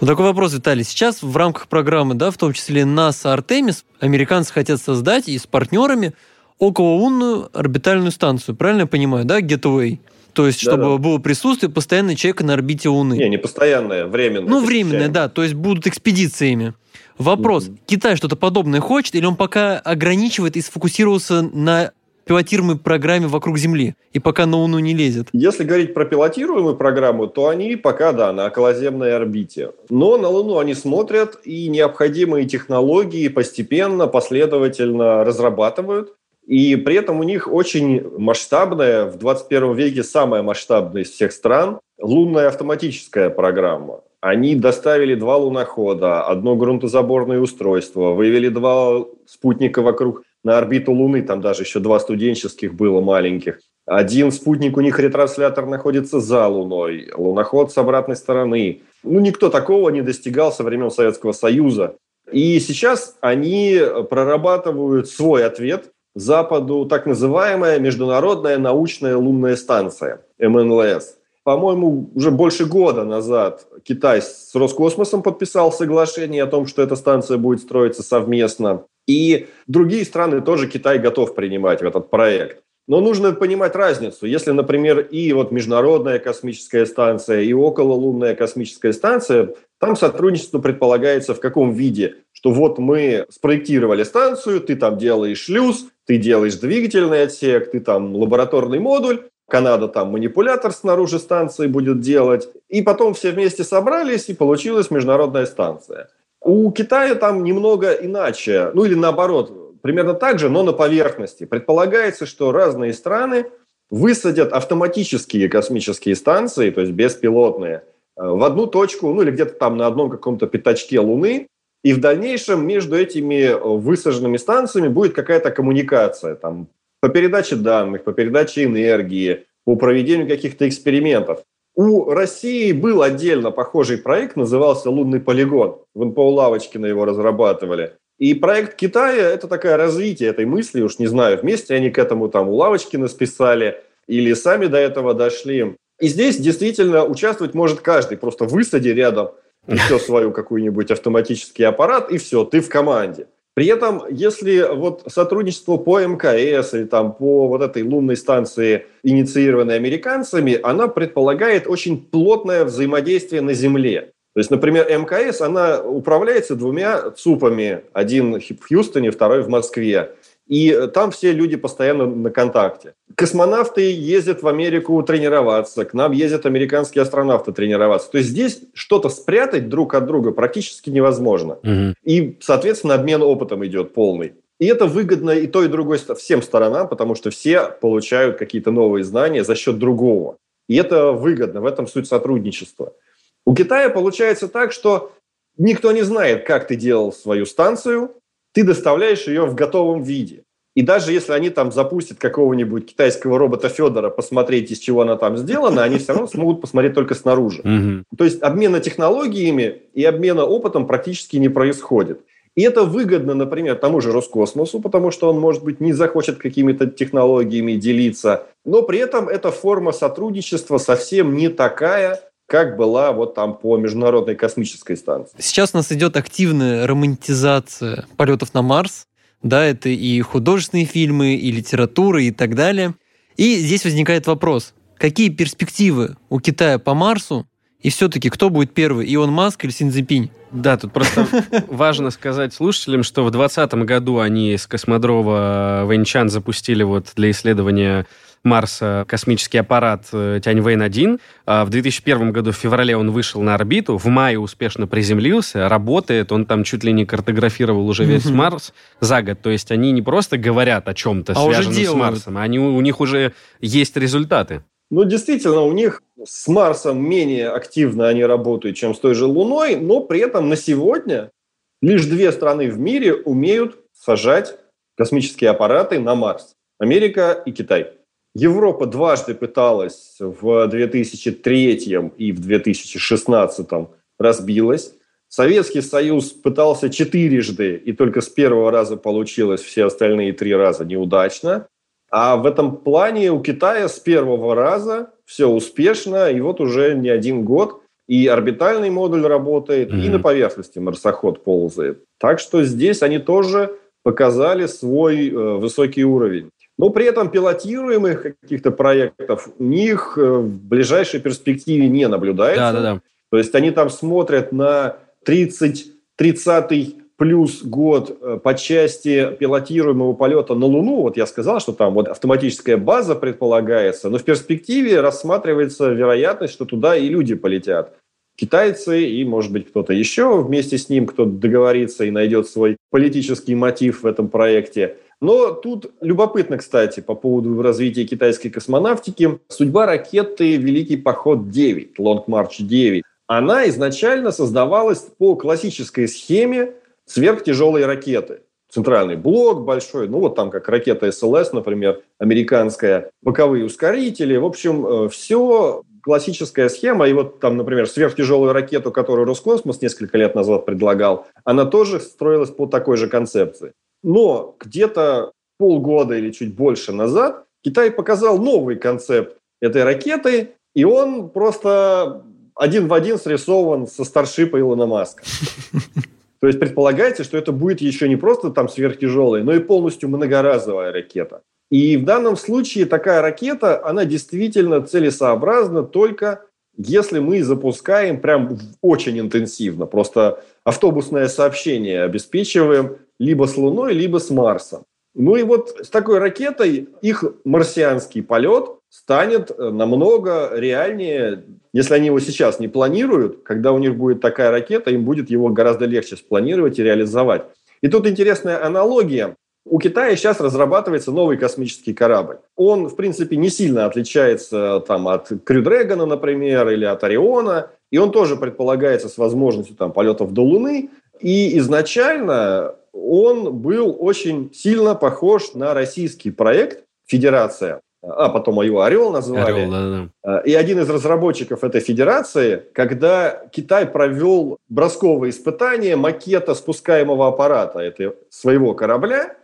Вот такой вопрос, Виталий. Сейчас в рамках программы, да, в том числе НАСА Артемис, американцы хотят создать и с партнерами окололунную орбитальную станцию. Правильно я понимаю, да, Getaway? То есть, чтобы да. было присутствие постоянное человека на орбите Луны. Не, не постоянное, временное. Ну, временное, да. То есть будут экспедициями. Вопрос. Mm-hmm. Китай что-то подобное хочет, или он пока ограничивает и сфокусировался на пилотируемой программе вокруг Земли, и пока на Луну не лезет? Если говорить про пилотируемую программу, то они пока, да, на околоземной орбите. Но на Луну они смотрят и необходимые технологии постепенно, последовательно разрабатывают. И при этом у них очень масштабная, в 21 веке самая масштабная из всех стран, лунная автоматическая программа. Они доставили два лунохода, одно грунтозаборное устройство, вывели два спутника вокруг на орбиту Луны, там даже еще два студенческих было маленьких. Один спутник у них ретранслятор находится за Луной, луноход с обратной стороны. Ну, никто такого не достигал со времен Советского Союза. И сейчас они прорабатывают свой ответ Западу, так называемая Международная научная лунная станция, МНЛС. По-моему, уже больше года назад Китай с Роскосмосом подписал соглашение о том, что эта станция будет строиться совместно. И другие страны тоже Китай готов принимать в этот проект. Но нужно понимать разницу. Если, например, и вот Международная космическая станция, и окололунная космическая станция, там сотрудничество предполагается в каком виде? Что вот мы спроектировали станцию, ты там делаешь шлюз, ты делаешь двигательный отсек, ты там лабораторный модуль, Канада там манипулятор снаружи станции будет делать. И потом все вместе собрались, и получилась международная станция. У Китая там немного иначе, ну или наоборот, примерно так же, но на поверхности. Предполагается, что разные страны высадят автоматические космические станции, то есть беспилотные, э, в одну точку, ну или где-то там на одном каком-то пятачке Луны, и в дальнейшем между этими э, высаженными станциями будет какая-то коммуникация, там, по передаче данных, по передаче энергии, по проведению каких-то экспериментов. У России был отдельно похожий проект, назывался «Лунный полигон». В НПО Лавочкина его разрабатывали. И проект Китая – это такое развитие этой мысли, уж не знаю, вместе они к этому там у Лавочкина списали или сами до этого дошли. И здесь действительно участвовать может каждый. Просто высади рядом еще свою какой-нибудь автоматический аппарат, и все, ты в команде. При этом, если вот сотрудничество по МКС или там по вот этой лунной станции, инициированной американцами, она предполагает очень плотное взаимодействие на Земле. То есть, например, МКС, она управляется двумя ЦУПами. Один в Хьюстоне, второй в Москве. И там все люди постоянно на контакте. Космонавты ездят в Америку тренироваться, к нам ездят американские астронавты тренироваться. То есть здесь что-то спрятать друг от друга практически невозможно. Угу. И, соответственно, обмен опытом идет полный. И это выгодно и той, и другой всем сторонам, потому что все получают какие-то новые знания за счет другого. И это выгодно, в этом суть сотрудничества. У Китая получается так, что никто не знает, как ты делал свою станцию, ты доставляешь ее в готовом виде. И даже если они там запустят какого-нибудь китайского робота Федора посмотреть, из чего она там сделана, они все равно смогут посмотреть только снаружи. Mm-hmm. То есть обмена технологиями и обмена опытом практически не происходит. И это выгодно, например, тому же Роскосмосу, потому что он, может быть, не захочет какими-то технологиями делиться, но при этом эта форма сотрудничества совсем не такая, как была вот там по Международной космической станции. Сейчас у нас идет активная романтизация полетов на Марс. Да, это и художественные фильмы, и литература, и так далее. И здесь возникает вопрос, какие перспективы у Китая по Марсу, и все-таки кто будет первый, Илон Маск или Синьцзипинь? Да, тут просто важно сказать слушателям, что в 2020 году они с космодрома Вэньчан запустили вот для исследования Марса космический аппарат э, Тяньвэнь-1. А в 2001 году в феврале он вышел на орбиту, в мае успешно приземлился, работает, он там чуть ли не картографировал уже весь Марс за год. То есть они не просто говорят о чем-то, а связанном с Марсом, они, у них уже есть результаты. Ну, действительно, у них с Марсом менее активно они работают, чем с той же Луной, но при этом на сегодня лишь две страны в мире умеют сажать космические аппараты на Марс. Америка и Китай. Европа дважды пыталась в 2003 и в 2016 разбилась. Советский Союз пытался четырежды, и только с первого раза получилось, все остальные три раза неудачно. А в этом плане у Китая с первого раза все успешно, и вот уже не один год и орбитальный модуль работает, mm-hmm. и на поверхности марсоход ползает. Так что здесь они тоже показали свой э, высокий уровень. Но при этом пилотируемых каких-то проектов у них э, в ближайшей перспективе не наблюдается. Да, да, да. То есть они там смотрят на 30, 30 плюс год э, по части пилотируемого полета на Луну. Вот я сказал, что там вот автоматическая база предполагается, но в перспективе рассматривается вероятность, что туда и люди полетят китайцы и, может быть, кто-то еще вместе с ним, кто договорится и найдет свой политический мотив в этом проекте. Но тут любопытно, кстати, по поводу развития китайской космонавтики. Судьба ракеты «Великий поход-9», «Long March 9», она изначально создавалась по классической схеме сверхтяжелой ракеты. Центральный блок большой, ну вот там как ракета СЛС, например, американская, боковые ускорители. В общем, э, все классическая схема, и вот там, например, сверхтяжелую ракету, которую Роскосмос несколько лет назад предлагал, она тоже строилась по такой же концепции. Но где-то полгода или чуть больше назад Китай показал новый концепт этой ракеты, и он просто один в один срисован со старшипа Илона Маска. То есть предполагается, что это будет еще не просто там сверхтяжелая, но и полностью многоразовая ракета. И в данном случае такая ракета, она действительно целесообразна только если мы запускаем прям очень интенсивно. Просто автобусное сообщение обеспечиваем либо с Луной, либо с Марсом. Ну и вот с такой ракетой их марсианский полет станет э, намного реальнее, если они его сейчас не планируют, когда у них будет такая ракета, им будет его гораздо легче спланировать и реализовать. И тут интересная аналогия. У Китая сейчас разрабатывается новый космический корабль. Он, в принципе, не сильно отличается там, от Крю Дрэгона, например, или от Ориона. И он тоже предполагается с возможностью там, полетов до Луны. И изначально он был очень сильно похож на российский проект «Федерация», а потом его «Орел» назвали. Орел, да, да. И один из разработчиков этой федерации, когда Китай провел бросковые испытания макета спускаемого аппарата этого своего корабля,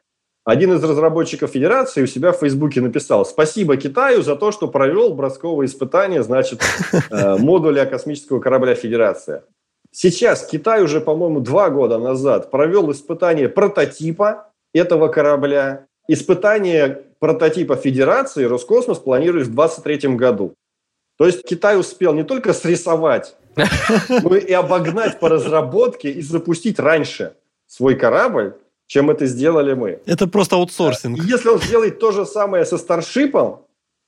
один из разработчиков Федерации у себя в Фейсбуке написал «Спасибо Китаю за то, что провел бросковые испытания, значит, э, модуля космического корабля Федерация». Сейчас Китай уже, по-моему, два года назад провел испытание прототипа этого корабля. Испытание прототипа Федерации Роскосмос планирует в 2023 году. То есть Китай успел не только срисовать, но и обогнать по разработке и запустить раньше свой корабль, чем это сделали мы. Это просто аутсорсинг. Если он сделает то же самое со Старшипом,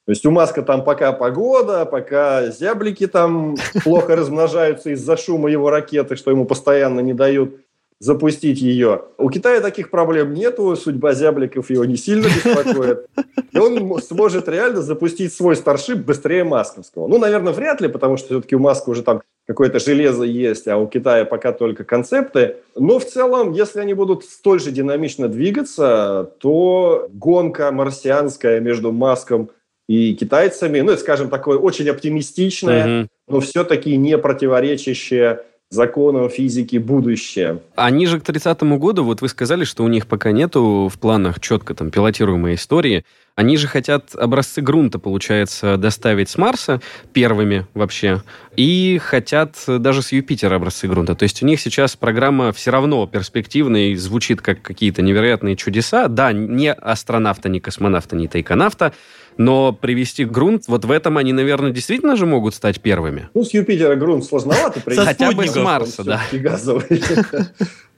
то есть у Маска там пока погода, пока зяблики там плохо размножаются из-за шума его ракеты, что ему постоянно не дают запустить ее. У Китая таких проблем нету, судьба зябликов его не сильно беспокоит. И он сможет реально запустить свой старшип быстрее масковского. Ну, наверное, вряд ли, потому что все-таки у Маска уже там какое-то железо есть, а у Китая пока только концепты. Но в целом, если они будут столь же динамично двигаться, то гонка марсианская между Маском и китайцами, ну, скажем, такое очень оптимистичное, угу. но все-таки не противоречащее законам физики будущее. Они же к 30-му году, вот вы сказали, что у них пока нету в планах четко там пилотируемой истории. Они же хотят образцы грунта, получается, доставить с Марса первыми вообще, и хотят даже с Юпитера образцы грунта. То есть у них сейчас программа все равно перспективная и звучит как какие-то невероятные чудеса. Да, не астронавта, не космонавта, не тайконавта, но привести грунт, вот в этом они, наверное, действительно же могут стать первыми. Ну, с Юпитера грунт сложновато привести. Хотя бы с Марса, да. Газовый.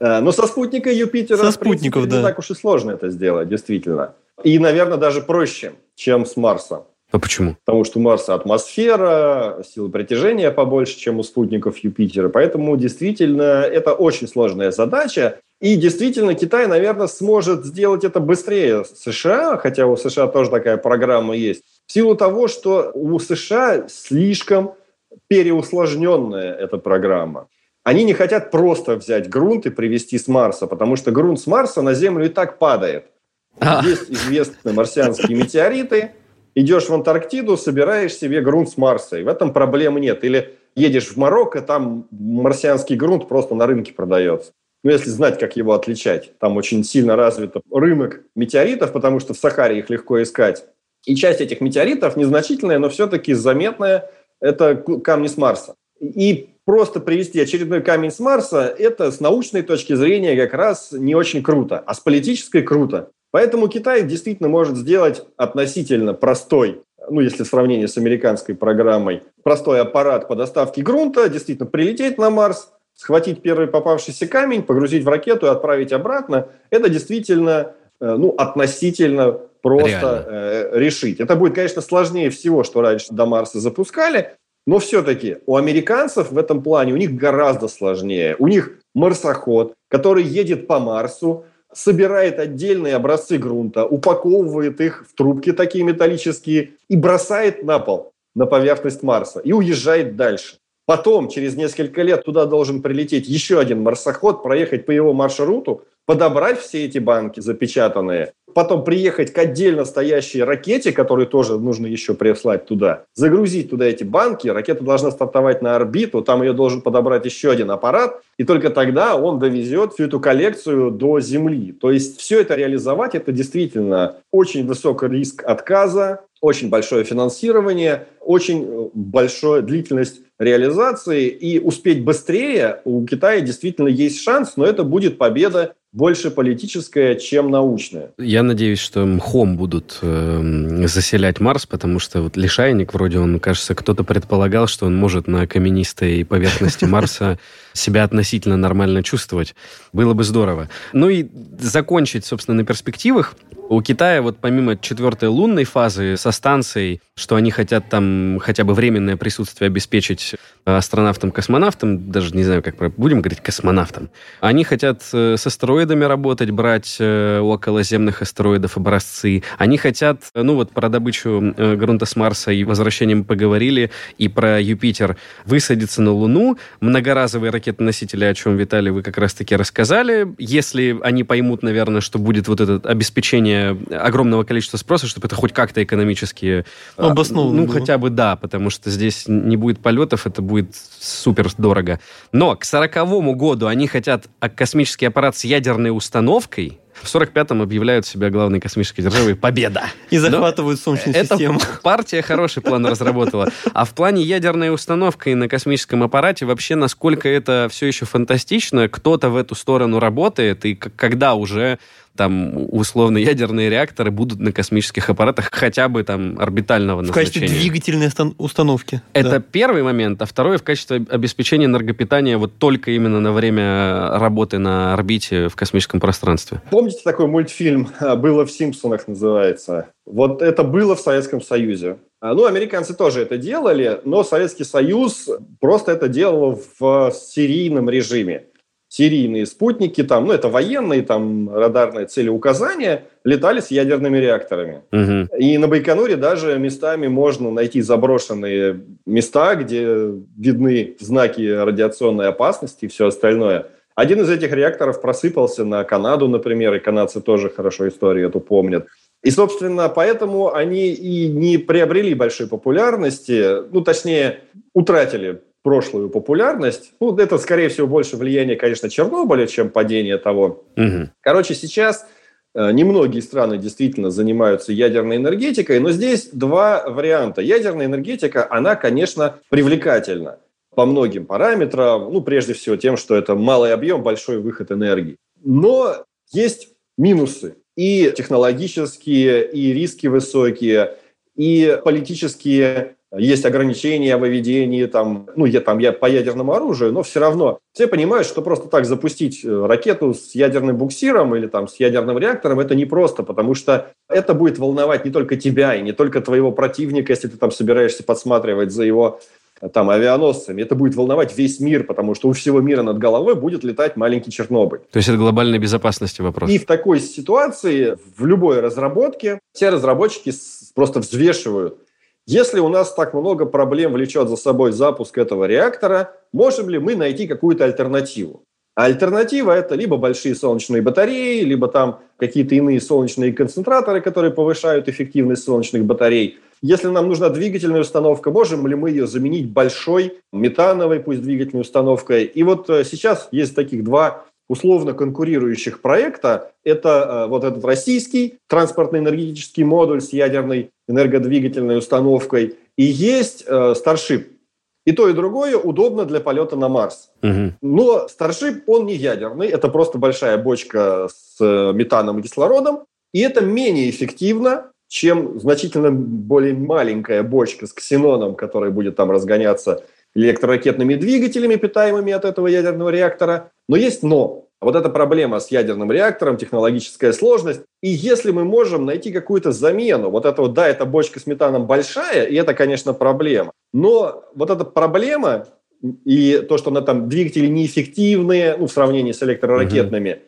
Э, но со спутника Юпитера, со спутников, да. не так уж и сложно это сделать, действительно. И, наверное, даже проще, чем с Марса. А почему? Потому что у Марса атмосфера, сила притяжения побольше, чем у спутников Юпитера. Поэтому действительно это очень сложная задача. И действительно Китай, наверное, сможет сделать это быстрее США, хотя у США тоже такая программа есть, в силу того, что у США слишком переусложненная эта программа. Они не хотят просто взять грунт и привезти с Марса, потому что грунт с Марса на Землю и так падает. А. Есть известные марсианские метеориты. Идешь в Антарктиду, собираешь себе грунт с Марса, и в этом проблем нет. Или едешь в Марокко, там марсианский грунт просто на рынке продается. Ну, если знать, как его отличать. Там очень сильно развит рынок метеоритов, потому что в Сахаре их легко искать. И часть этих метеоритов незначительная, но все-таки заметная, это камни с Марса. И просто привести очередной камень с Марса, это с научной точки зрения как раз не очень круто, а с политической круто. Поэтому Китай действительно может сделать относительно простой, ну, если в сравнении с американской программой, простой аппарат по доставке грунта, действительно прилететь на Марс, схватить первый попавшийся камень, погрузить в ракету и отправить обратно. Это действительно, э, ну, относительно просто э, решить. Это будет, конечно, сложнее всего, что раньше до Марса запускали, но все-таки у американцев в этом плане у них гораздо сложнее. У них марсоход, который едет по Марсу, собирает отдельные образцы грунта, упаковывает их в трубки такие металлические и бросает на пол, на поверхность Марса, и уезжает дальше. Потом, через несколько лет, туда должен прилететь еще один марсоход, проехать по его маршруту, подобрать все эти банки запечатанные, потом приехать к отдельно стоящей ракете, которую тоже нужно еще прислать туда, загрузить туда эти банки, ракета должна стартовать на орбиту, там ее должен подобрать еще один аппарат, и только тогда он довезет всю эту коллекцию до Земли. То есть все это реализовать, это действительно очень высокий риск отказа, очень большое финансирование, очень большая длительность реализации, и успеть быстрее у Китая действительно есть шанс, но это будет победа больше политическая, чем научная. Я надеюсь, что мхом будут э, заселять Марс, потому что вот лишайник вроде он, кажется, кто-то предполагал, что он может на каменистой поверхности Марса себя относительно нормально чувствовать. Было бы здорово. Ну и закончить, собственно, на перспективах. У Китая вот помимо четвертой лунной фазы со станцией, что они хотят там хотя бы временное присутствие обеспечить астронавтам-космонавтам, даже не знаю, как будем говорить космонавтам, они хотят э, с астероидами работать, брать э, околоземных астероидов образцы. Они хотят, ну вот про добычу э, грунта с Марса и возвращение мы поговорили, и про Юпитер, высадиться на Луну, многоразовые ракетоносители, о чем, Виталий, вы как раз-таки рассказали. Если они поймут, наверное, что будет вот это обеспечение огромного количества спроса, чтобы это хоть как-то экономически... Обосновано. Ну, было. хотя бы да, потому что здесь не будет полетов, это будет супер дорого. Но к сороковому году они хотят космический аппарат с ядерной установкой, в 45-м объявляют себя главной космической державой «Победа». И захватывают Но Солнечную эта систему. партия хороший план разработала. А в плане ядерной установки на космическом аппарате вообще насколько это все еще фантастично, кто-то в эту сторону работает, и когда уже там условно ядерные реакторы будут на космических аппаратах хотя бы там орбитального в назначения. В качестве двигательной установки. Это да. первый момент. А второй в качестве обеспечения энергопитания вот только именно на время работы на орбите в космическом пространстве. Помните такой мультфильм «Было в Симпсонах» называется? Вот это было в Советском Союзе. А, ну, американцы тоже это делали, но Советский Союз просто это делал в серийном режиме серийные спутники, там, ну, это военные, там, радарные цели указания, летали с ядерными реакторами. Угу. И на Байконуре даже местами можно найти заброшенные места, где видны знаки радиационной опасности и все остальное. Один из этих реакторов просыпался на Канаду, например, и канадцы тоже хорошо историю эту помнят. И, собственно, поэтому они и не приобрели большой популярности, ну, точнее, утратили прошлую популярность. Ну, это, скорее всего, больше влияние, конечно, Чернобыля, чем падение того. Угу. Короче, сейчас э, немногие страны действительно занимаются ядерной энергетикой, но здесь два варианта. Ядерная энергетика, она, конечно, привлекательна по многим параметрам. Ну, прежде всего тем, что это малый объем, большой выход энергии. Но есть минусы и технологические, и риски высокие, и политические есть ограничения в выведении там, ну, я, там, я по ядерному оружию, но все равно все понимают, что просто так запустить э, ракету с ядерным буксиром или там с ядерным реактором это непросто, потому что это будет волновать не только тебя и не только твоего противника, если ты там собираешься подсматривать за его э, там авианосцами. Это будет волновать весь мир, потому что у всего мира над головой будет летать маленький Чернобыль. То есть это глобальной безопасности вопрос. И в такой ситуации, в любой разработке, все разработчики просто взвешивают если у нас так много проблем влечет за собой запуск этого реактора, можем ли мы найти какую-то альтернативу? Альтернатива – это либо большие солнечные батареи, либо там какие-то иные солнечные концентраторы, которые повышают эффективность солнечных батарей. Если нам нужна двигательная установка, можем ли мы ее заменить большой метановой, пусть двигательной установкой? И вот э, сейчас есть таких два условно конкурирующих проекта. Это э, вот этот российский транспортно-энергетический модуль с ядерной энергодвигательной установкой. И есть э, Starship. И то, и другое удобно для полета на Марс. Угу. Но Starship, он не ядерный. Это просто большая бочка с э, метаном и кислородом. И это менее эффективно, чем значительно более маленькая бочка с ксеноном, которая будет там разгоняться электроракетными двигателями, питаемыми от этого ядерного реактора. Но есть но. Вот эта проблема с ядерным реактором, технологическая сложность. И если мы можем найти какую-то замену, вот это вот, да, эта бочка с метаном большая, и это, конечно, проблема. Но вот эта проблема и то, что она там двигатели неэффективные, ну, в сравнении с электроракетными,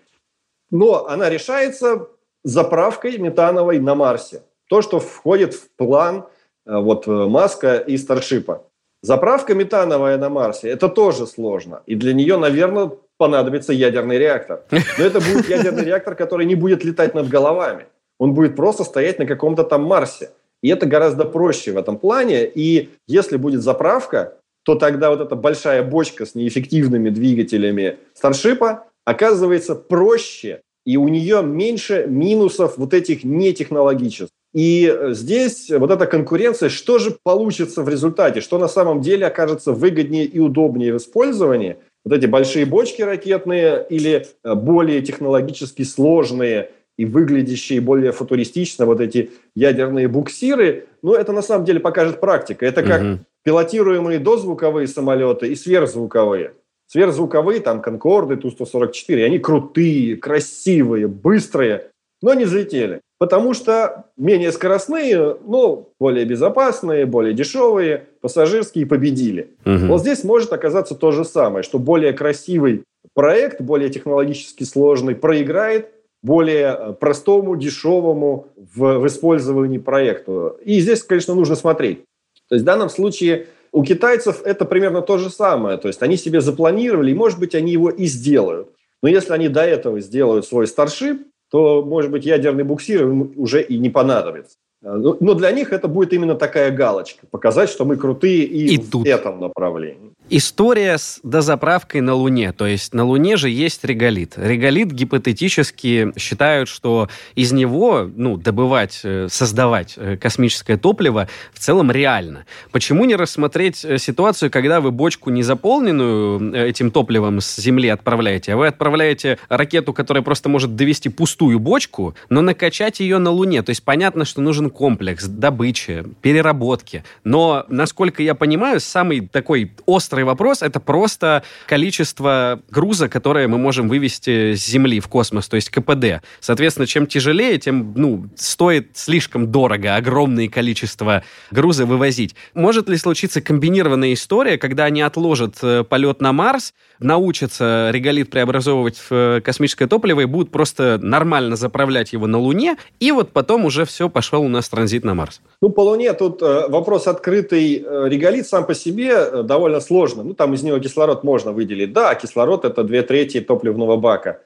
но она решается заправкой метановой на Марсе. То, что входит в план э, вот Маска и Старшипа. Заправка метановая на Марсе – это тоже сложно. И для нее, наверное, понадобится ядерный реактор. Но это будет ядерный реактор, который не будет летать над головами. Он будет просто стоять на каком-то там Марсе. И это гораздо проще в этом плане. И если будет заправка, то тогда вот эта большая бочка с неэффективными двигателями Старшипа оказывается проще, и у нее меньше минусов вот этих нетехнологических. И э, здесь вот эта конкуренция, что же получится в результате, что на самом деле окажется выгоднее и удобнее в использовании – вот эти большие бочки ракетные или э, более технологически сложные и выглядящие более футуристично вот эти ядерные буксиры, ну, это на самом деле покажет практика. Это как угу. пилотируемые дозвуковые самолеты и сверхзвуковые. Сверхзвуковые, там, Конкорды, Ту-144, они крутые, красивые, быстрые, но не взлетели. Потому что менее скоростные, но более безопасные, более дешевые, пассажирские победили. Угу. Вот здесь может оказаться то же самое, что более красивый проект, более технологически сложный, проиграет более э, простому, дешевому в, в использовании проекту. И здесь, конечно, нужно смотреть. То есть в данном случае у китайцев это примерно то же самое. То есть они себе запланировали, и, может быть, они его и сделают. Но если они до этого сделают свой старшип, то, может быть, ядерный буксир уже и не понадобится. А, ну, но для них это будет именно такая галочка. Показать, что мы крутые и, и в тут. этом направлении. История с дозаправкой на Луне. То есть на Луне же есть реголит. Реголит гипотетически считают, что из него ну, добывать, э, создавать э, космическое топливо в целом реально. Почему не рассмотреть э, ситуацию, когда вы бочку не заполненную этим топливом с Земли отправляете, а вы отправляете ракету, которая просто может довести пустую бочку, но накачать ее на Луне. То есть понятно, что нужен комплекс добычи, переработки. Но, насколько я понимаю, самый такой острый вопрос — это просто количество груза, которое мы можем вывести с Земли в космос, то есть КПД. Соответственно, чем тяжелее, тем ну, стоит слишком дорого огромное количество груза вывозить. Может ли случиться комбинированная история, когда они отложат э, полет на Марс, научатся реголит преобразовывать в э, космическое топливо и будут просто нормально заправлять его на Луне, и вот потом уже все пошел у нас транзит на Марс? Ну, по Луне тут э, вопрос открытый. Реголит сам по себе довольно сложно. Ну, там из него кислород можно выделить. Да, кислород – это две трети топливного бака.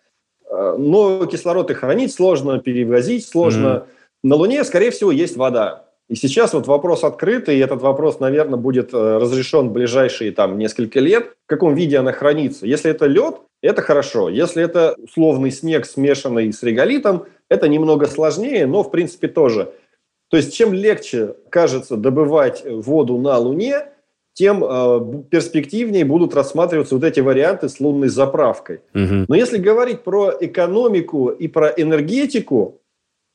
Но кислород и хранить сложно, перевозить сложно. Mm-hmm. На Луне, скорее всего, есть вода. И сейчас вот вопрос открытый, и этот вопрос, наверное, будет разрешен в ближайшие там несколько лет, в каком виде она хранится. Если это лед, это хорошо. Если это условный снег, смешанный с реголитом, это немного сложнее, но в принципе тоже. То есть чем легче кажется добывать воду на Луне, тем э, перспективнее будут рассматриваться вот эти варианты с лунной заправкой. Угу. Но если говорить про экономику и про энергетику,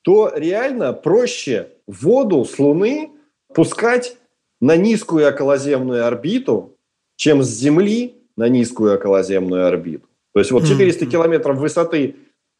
то реально проще воду с Луны пускать на низкую околоземную орбиту, чем с Земли на низкую околоземную орбиту. То есть вот 400 километров высоты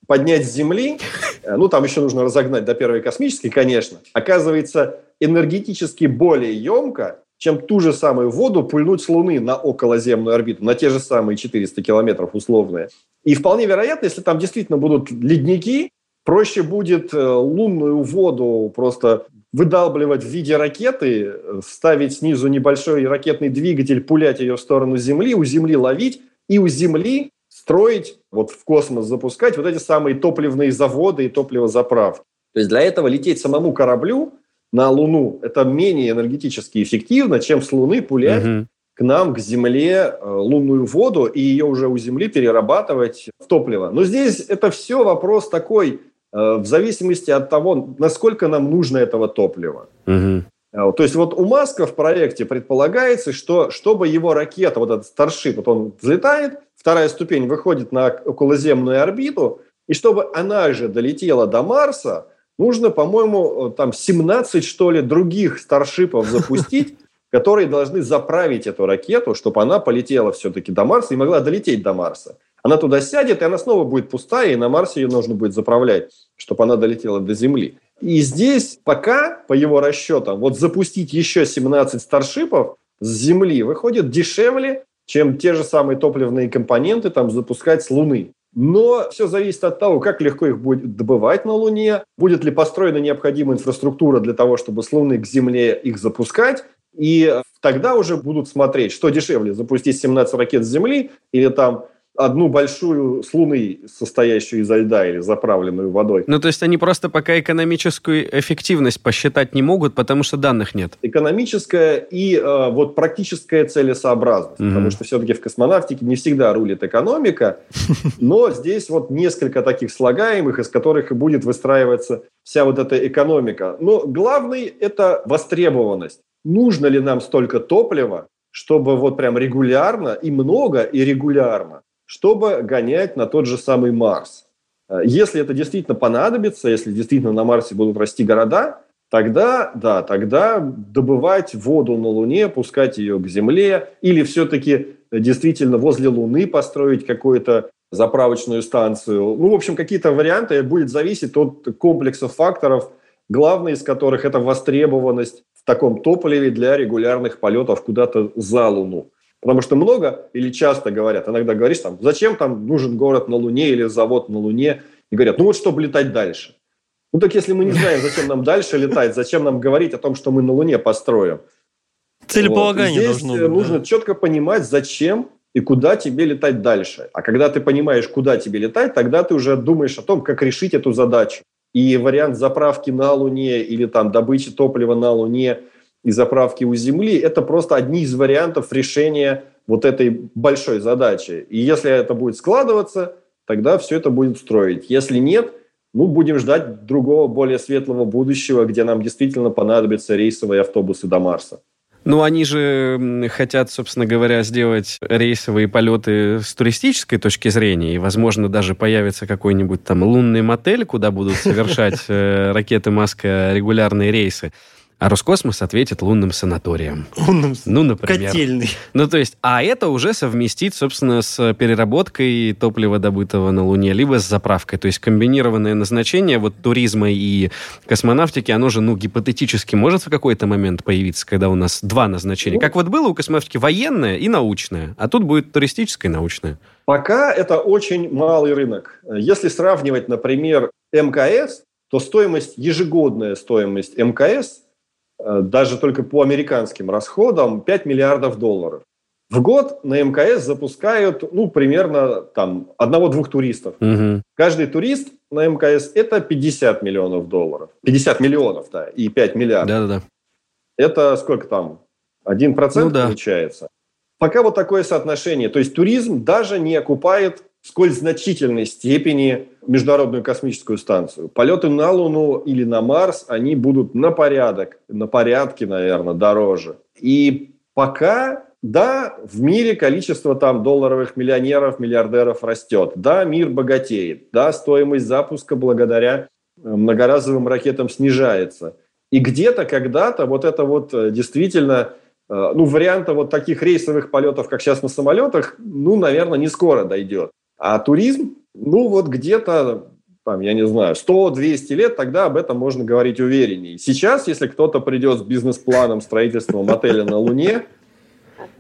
поднять с Земли, э, ну, там еще нужно разогнать до первой космической, конечно, оказывается энергетически более емко, чем ту же самую воду пульнуть с Луны на околоземную орбиту, на те же самые 400 километров условные. И вполне вероятно, если там действительно будут ледники, проще будет э, лунную воду просто выдалбливать в виде ракеты, ставить снизу небольшой ракетный двигатель, пулять ее в сторону Земли, у Земли ловить, и у Земли строить, вот в космос запускать вот эти самые топливные заводы и топливозаправки. То есть для этого лететь самому кораблю на Луну это менее энергетически эффективно, чем с Луны пулять угу. к нам, к Земле, э, лунную воду и ее уже у Земли перерабатывать в топливо. Но здесь это все вопрос такой, э, в зависимости от того, насколько нам нужно этого топлива. Угу. То есть вот у Маска в проекте предполагается, что чтобы его ракета, вот этот Starship, вот он взлетает, вторая ступень выходит на околоземную орбиту, и чтобы она же долетела до Марса, нужно, по-моему, там 17, что ли, других старшипов запустить, которые должны заправить эту ракету, чтобы она полетела все-таки до Марса и могла долететь до Марса. Она туда сядет, и она снова будет пустая, и на Марсе ее нужно будет заправлять, чтобы она долетела до Земли. И здесь пока, по его расчетам, вот запустить еще 17 старшипов с Земли выходит дешевле, чем те же самые топливные компоненты там запускать с Луны. Но все зависит от того, как легко их будет добывать на Луне, будет ли построена необходимая инфраструктура для того, чтобы с Луны к Земле их запускать, и тогда уже будут смотреть, что дешевле, запустить 17 ракет с Земли или там одну большую с Луны, состоящую изо льда или заправленную водой. Ну, то есть они просто пока экономическую эффективность посчитать не могут, потому что данных нет. Экономическая и э, вот практическая целесообразность. Mm-hmm. Потому что все-таки в космонавтике не всегда рулит экономика, но здесь вот несколько таких слагаемых, из которых и будет выстраиваться вся вот эта экономика. Но главный – это востребованность. Нужно ли нам столько топлива, чтобы вот прям регулярно и много и регулярно чтобы гонять на тот же самый Марс. Э, если это действительно понадобится, если действительно на Марсе будут расти города, тогда, да, тогда добывать воду на Луне, пускать ее к Земле, или все-таки действительно возле Луны построить какую-то заправочную станцию. Ну, в общем, какие-то варианты будет зависеть от комплекса факторов, главный из которых это востребованность в таком топливе для регулярных полетов куда-то за Луну. Потому что много или часто говорят, иногда говоришь там, зачем там нужен город на Луне или завод на Луне, и говорят, ну вот чтобы летать дальше. Ну так если мы не знаем, зачем нам дальше летать, зачем нам говорить о том, что мы на Луне построим? Целеполагание вот. Здесь должно быть. нужно да. четко понимать, зачем и куда тебе летать дальше. А когда ты понимаешь, куда тебе летать, тогда ты уже думаешь о том, как решить эту задачу. И вариант заправки на Луне или там добычи топлива на Луне – и заправки у Земли, это просто одни из вариантов решения вот этой большой задачи. И если это будет складываться, тогда все это будет строить. Если нет, ну, будем ждать другого, более светлого будущего, где нам действительно понадобятся рейсовые автобусы до Марса. Ну, они же хотят, собственно говоря, сделать рейсовые полеты с туристической точки зрения, и, возможно, даже появится какой-нибудь там лунный мотель, куда будут совершать э, ракеты Маска регулярные рейсы. А Роскосмос ответит лунным санаторием. Лунным Ну, например. Котельный. Ну, то есть, а это уже совместить, собственно, с переработкой топлива, добытого на Луне, либо с заправкой. То есть, комбинированное назначение вот туризма и космонавтики, оно же, ну, гипотетически может в какой-то момент появиться, когда у нас два назначения. Как вот было у космонавтики военное и научное, а тут будет туристическое и научное. Пока это очень малый рынок. Если сравнивать, например, МКС, то стоимость, ежегодная стоимость МКС даже только по американским расходам 5 миллиардов долларов. В год на МКС запускают, ну, примерно там одного-двух туристов. Угу. Каждый турист на МКС – это 50 миллионов долларов. 50 миллионов, да, и 5 миллиардов. Да-да-да. Это сколько там? 1% ну, да. получается. Пока вот такое соотношение. То есть туризм даже не окупает в сколь значительной степени Международную космическую станцию. Полеты на Луну или на Марс, они будут на порядок, на порядке, наверное, дороже. И пока, да, в мире количество там долларовых миллионеров, миллиардеров растет. Да, мир богатеет. Да, стоимость запуска благодаря э, многоразовым ракетам снижается. И где-то, когда-то вот это вот э, действительно э, ну, варианта вот таких рейсовых полетов, как сейчас на самолетах, ну, наверное, не скоро дойдет. А туризм, ну вот где-то, там, я не знаю, 100-200 лет, тогда об этом можно говорить увереннее. Сейчас, если кто-то придет с бизнес-планом строительства отеля на Луне,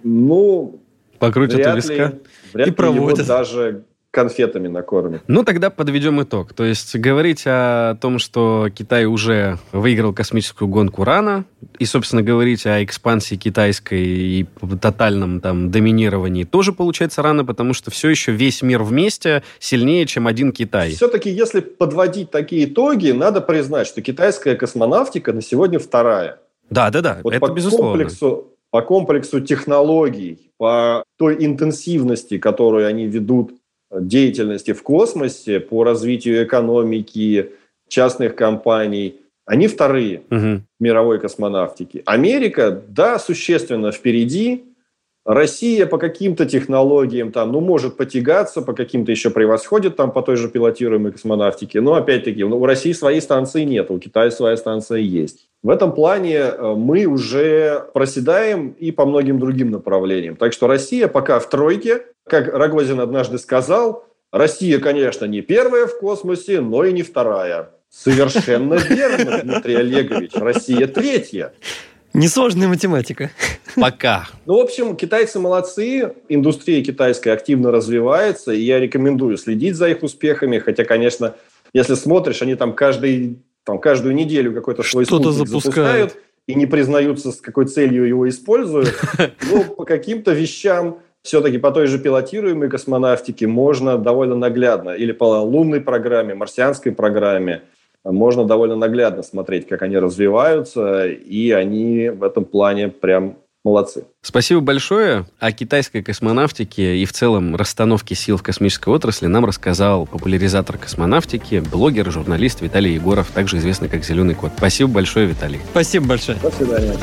ну, покрутят вряд у виска ли, вряд и проводят. даже конфетами накормит. Ну, тогда подведем итог. То есть говорить о том, что Китай уже выиграл космическую гонку рано, и, собственно, говорить о экспансии китайской и тотальном там доминировании тоже получается рано, потому что все еще весь мир вместе сильнее, чем один Китай. Все-таки, если подводить такие итоги, надо признать, что китайская космонавтика на сегодня вторая. Да, да, да, вот это по безусловно. Комплексу, по комплексу технологий, по той интенсивности, которую они ведут деятельности в космосе, по развитию экономики, частных компаний, они вторые угу. в мировой космонавтике. Америка, да, существенно впереди, Россия по каким-то технологиям там, ну, может потягаться, по каким-то еще превосходит там по той же пилотируемой космонавтике. Но, опять-таки, ну, у России своей станции нет, у Китая своя станция есть. В этом плане э, мы уже проседаем и по многим другим направлениям. Так что Россия пока в тройке. Как Рогозин однажды сказал, Россия, конечно, не первая в космосе, но и не вторая. Совершенно верно, Дмитрий Олегович. Россия третья. Несложная математика. Пока. Ну, в общем, китайцы молодцы, индустрия китайская активно развивается, и я рекомендую следить за их успехами, хотя, конечно, если смотришь, они там каждый, там, каждую неделю какой-то свой Что-то запускают. запускают и не признаются, с какой целью его используют. Ну, по каким-то вещам все-таки по той же пилотируемой космонавтике можно довольно наглядно, или по лунной программе, марсианской программе, можно довольно наглядно смотреть, как они развиваются, и они в этом плане прям молодцы. Спасибо большое. О китайской космонавтике и в целом расстановке сил в космической отрасли нам рассказал популяризатор космонавтики, блогер, журналист Виталий Егоров, также известный как «Зеленый кот». Спасибо большое, Виталий. Спасибо большое. До свидания.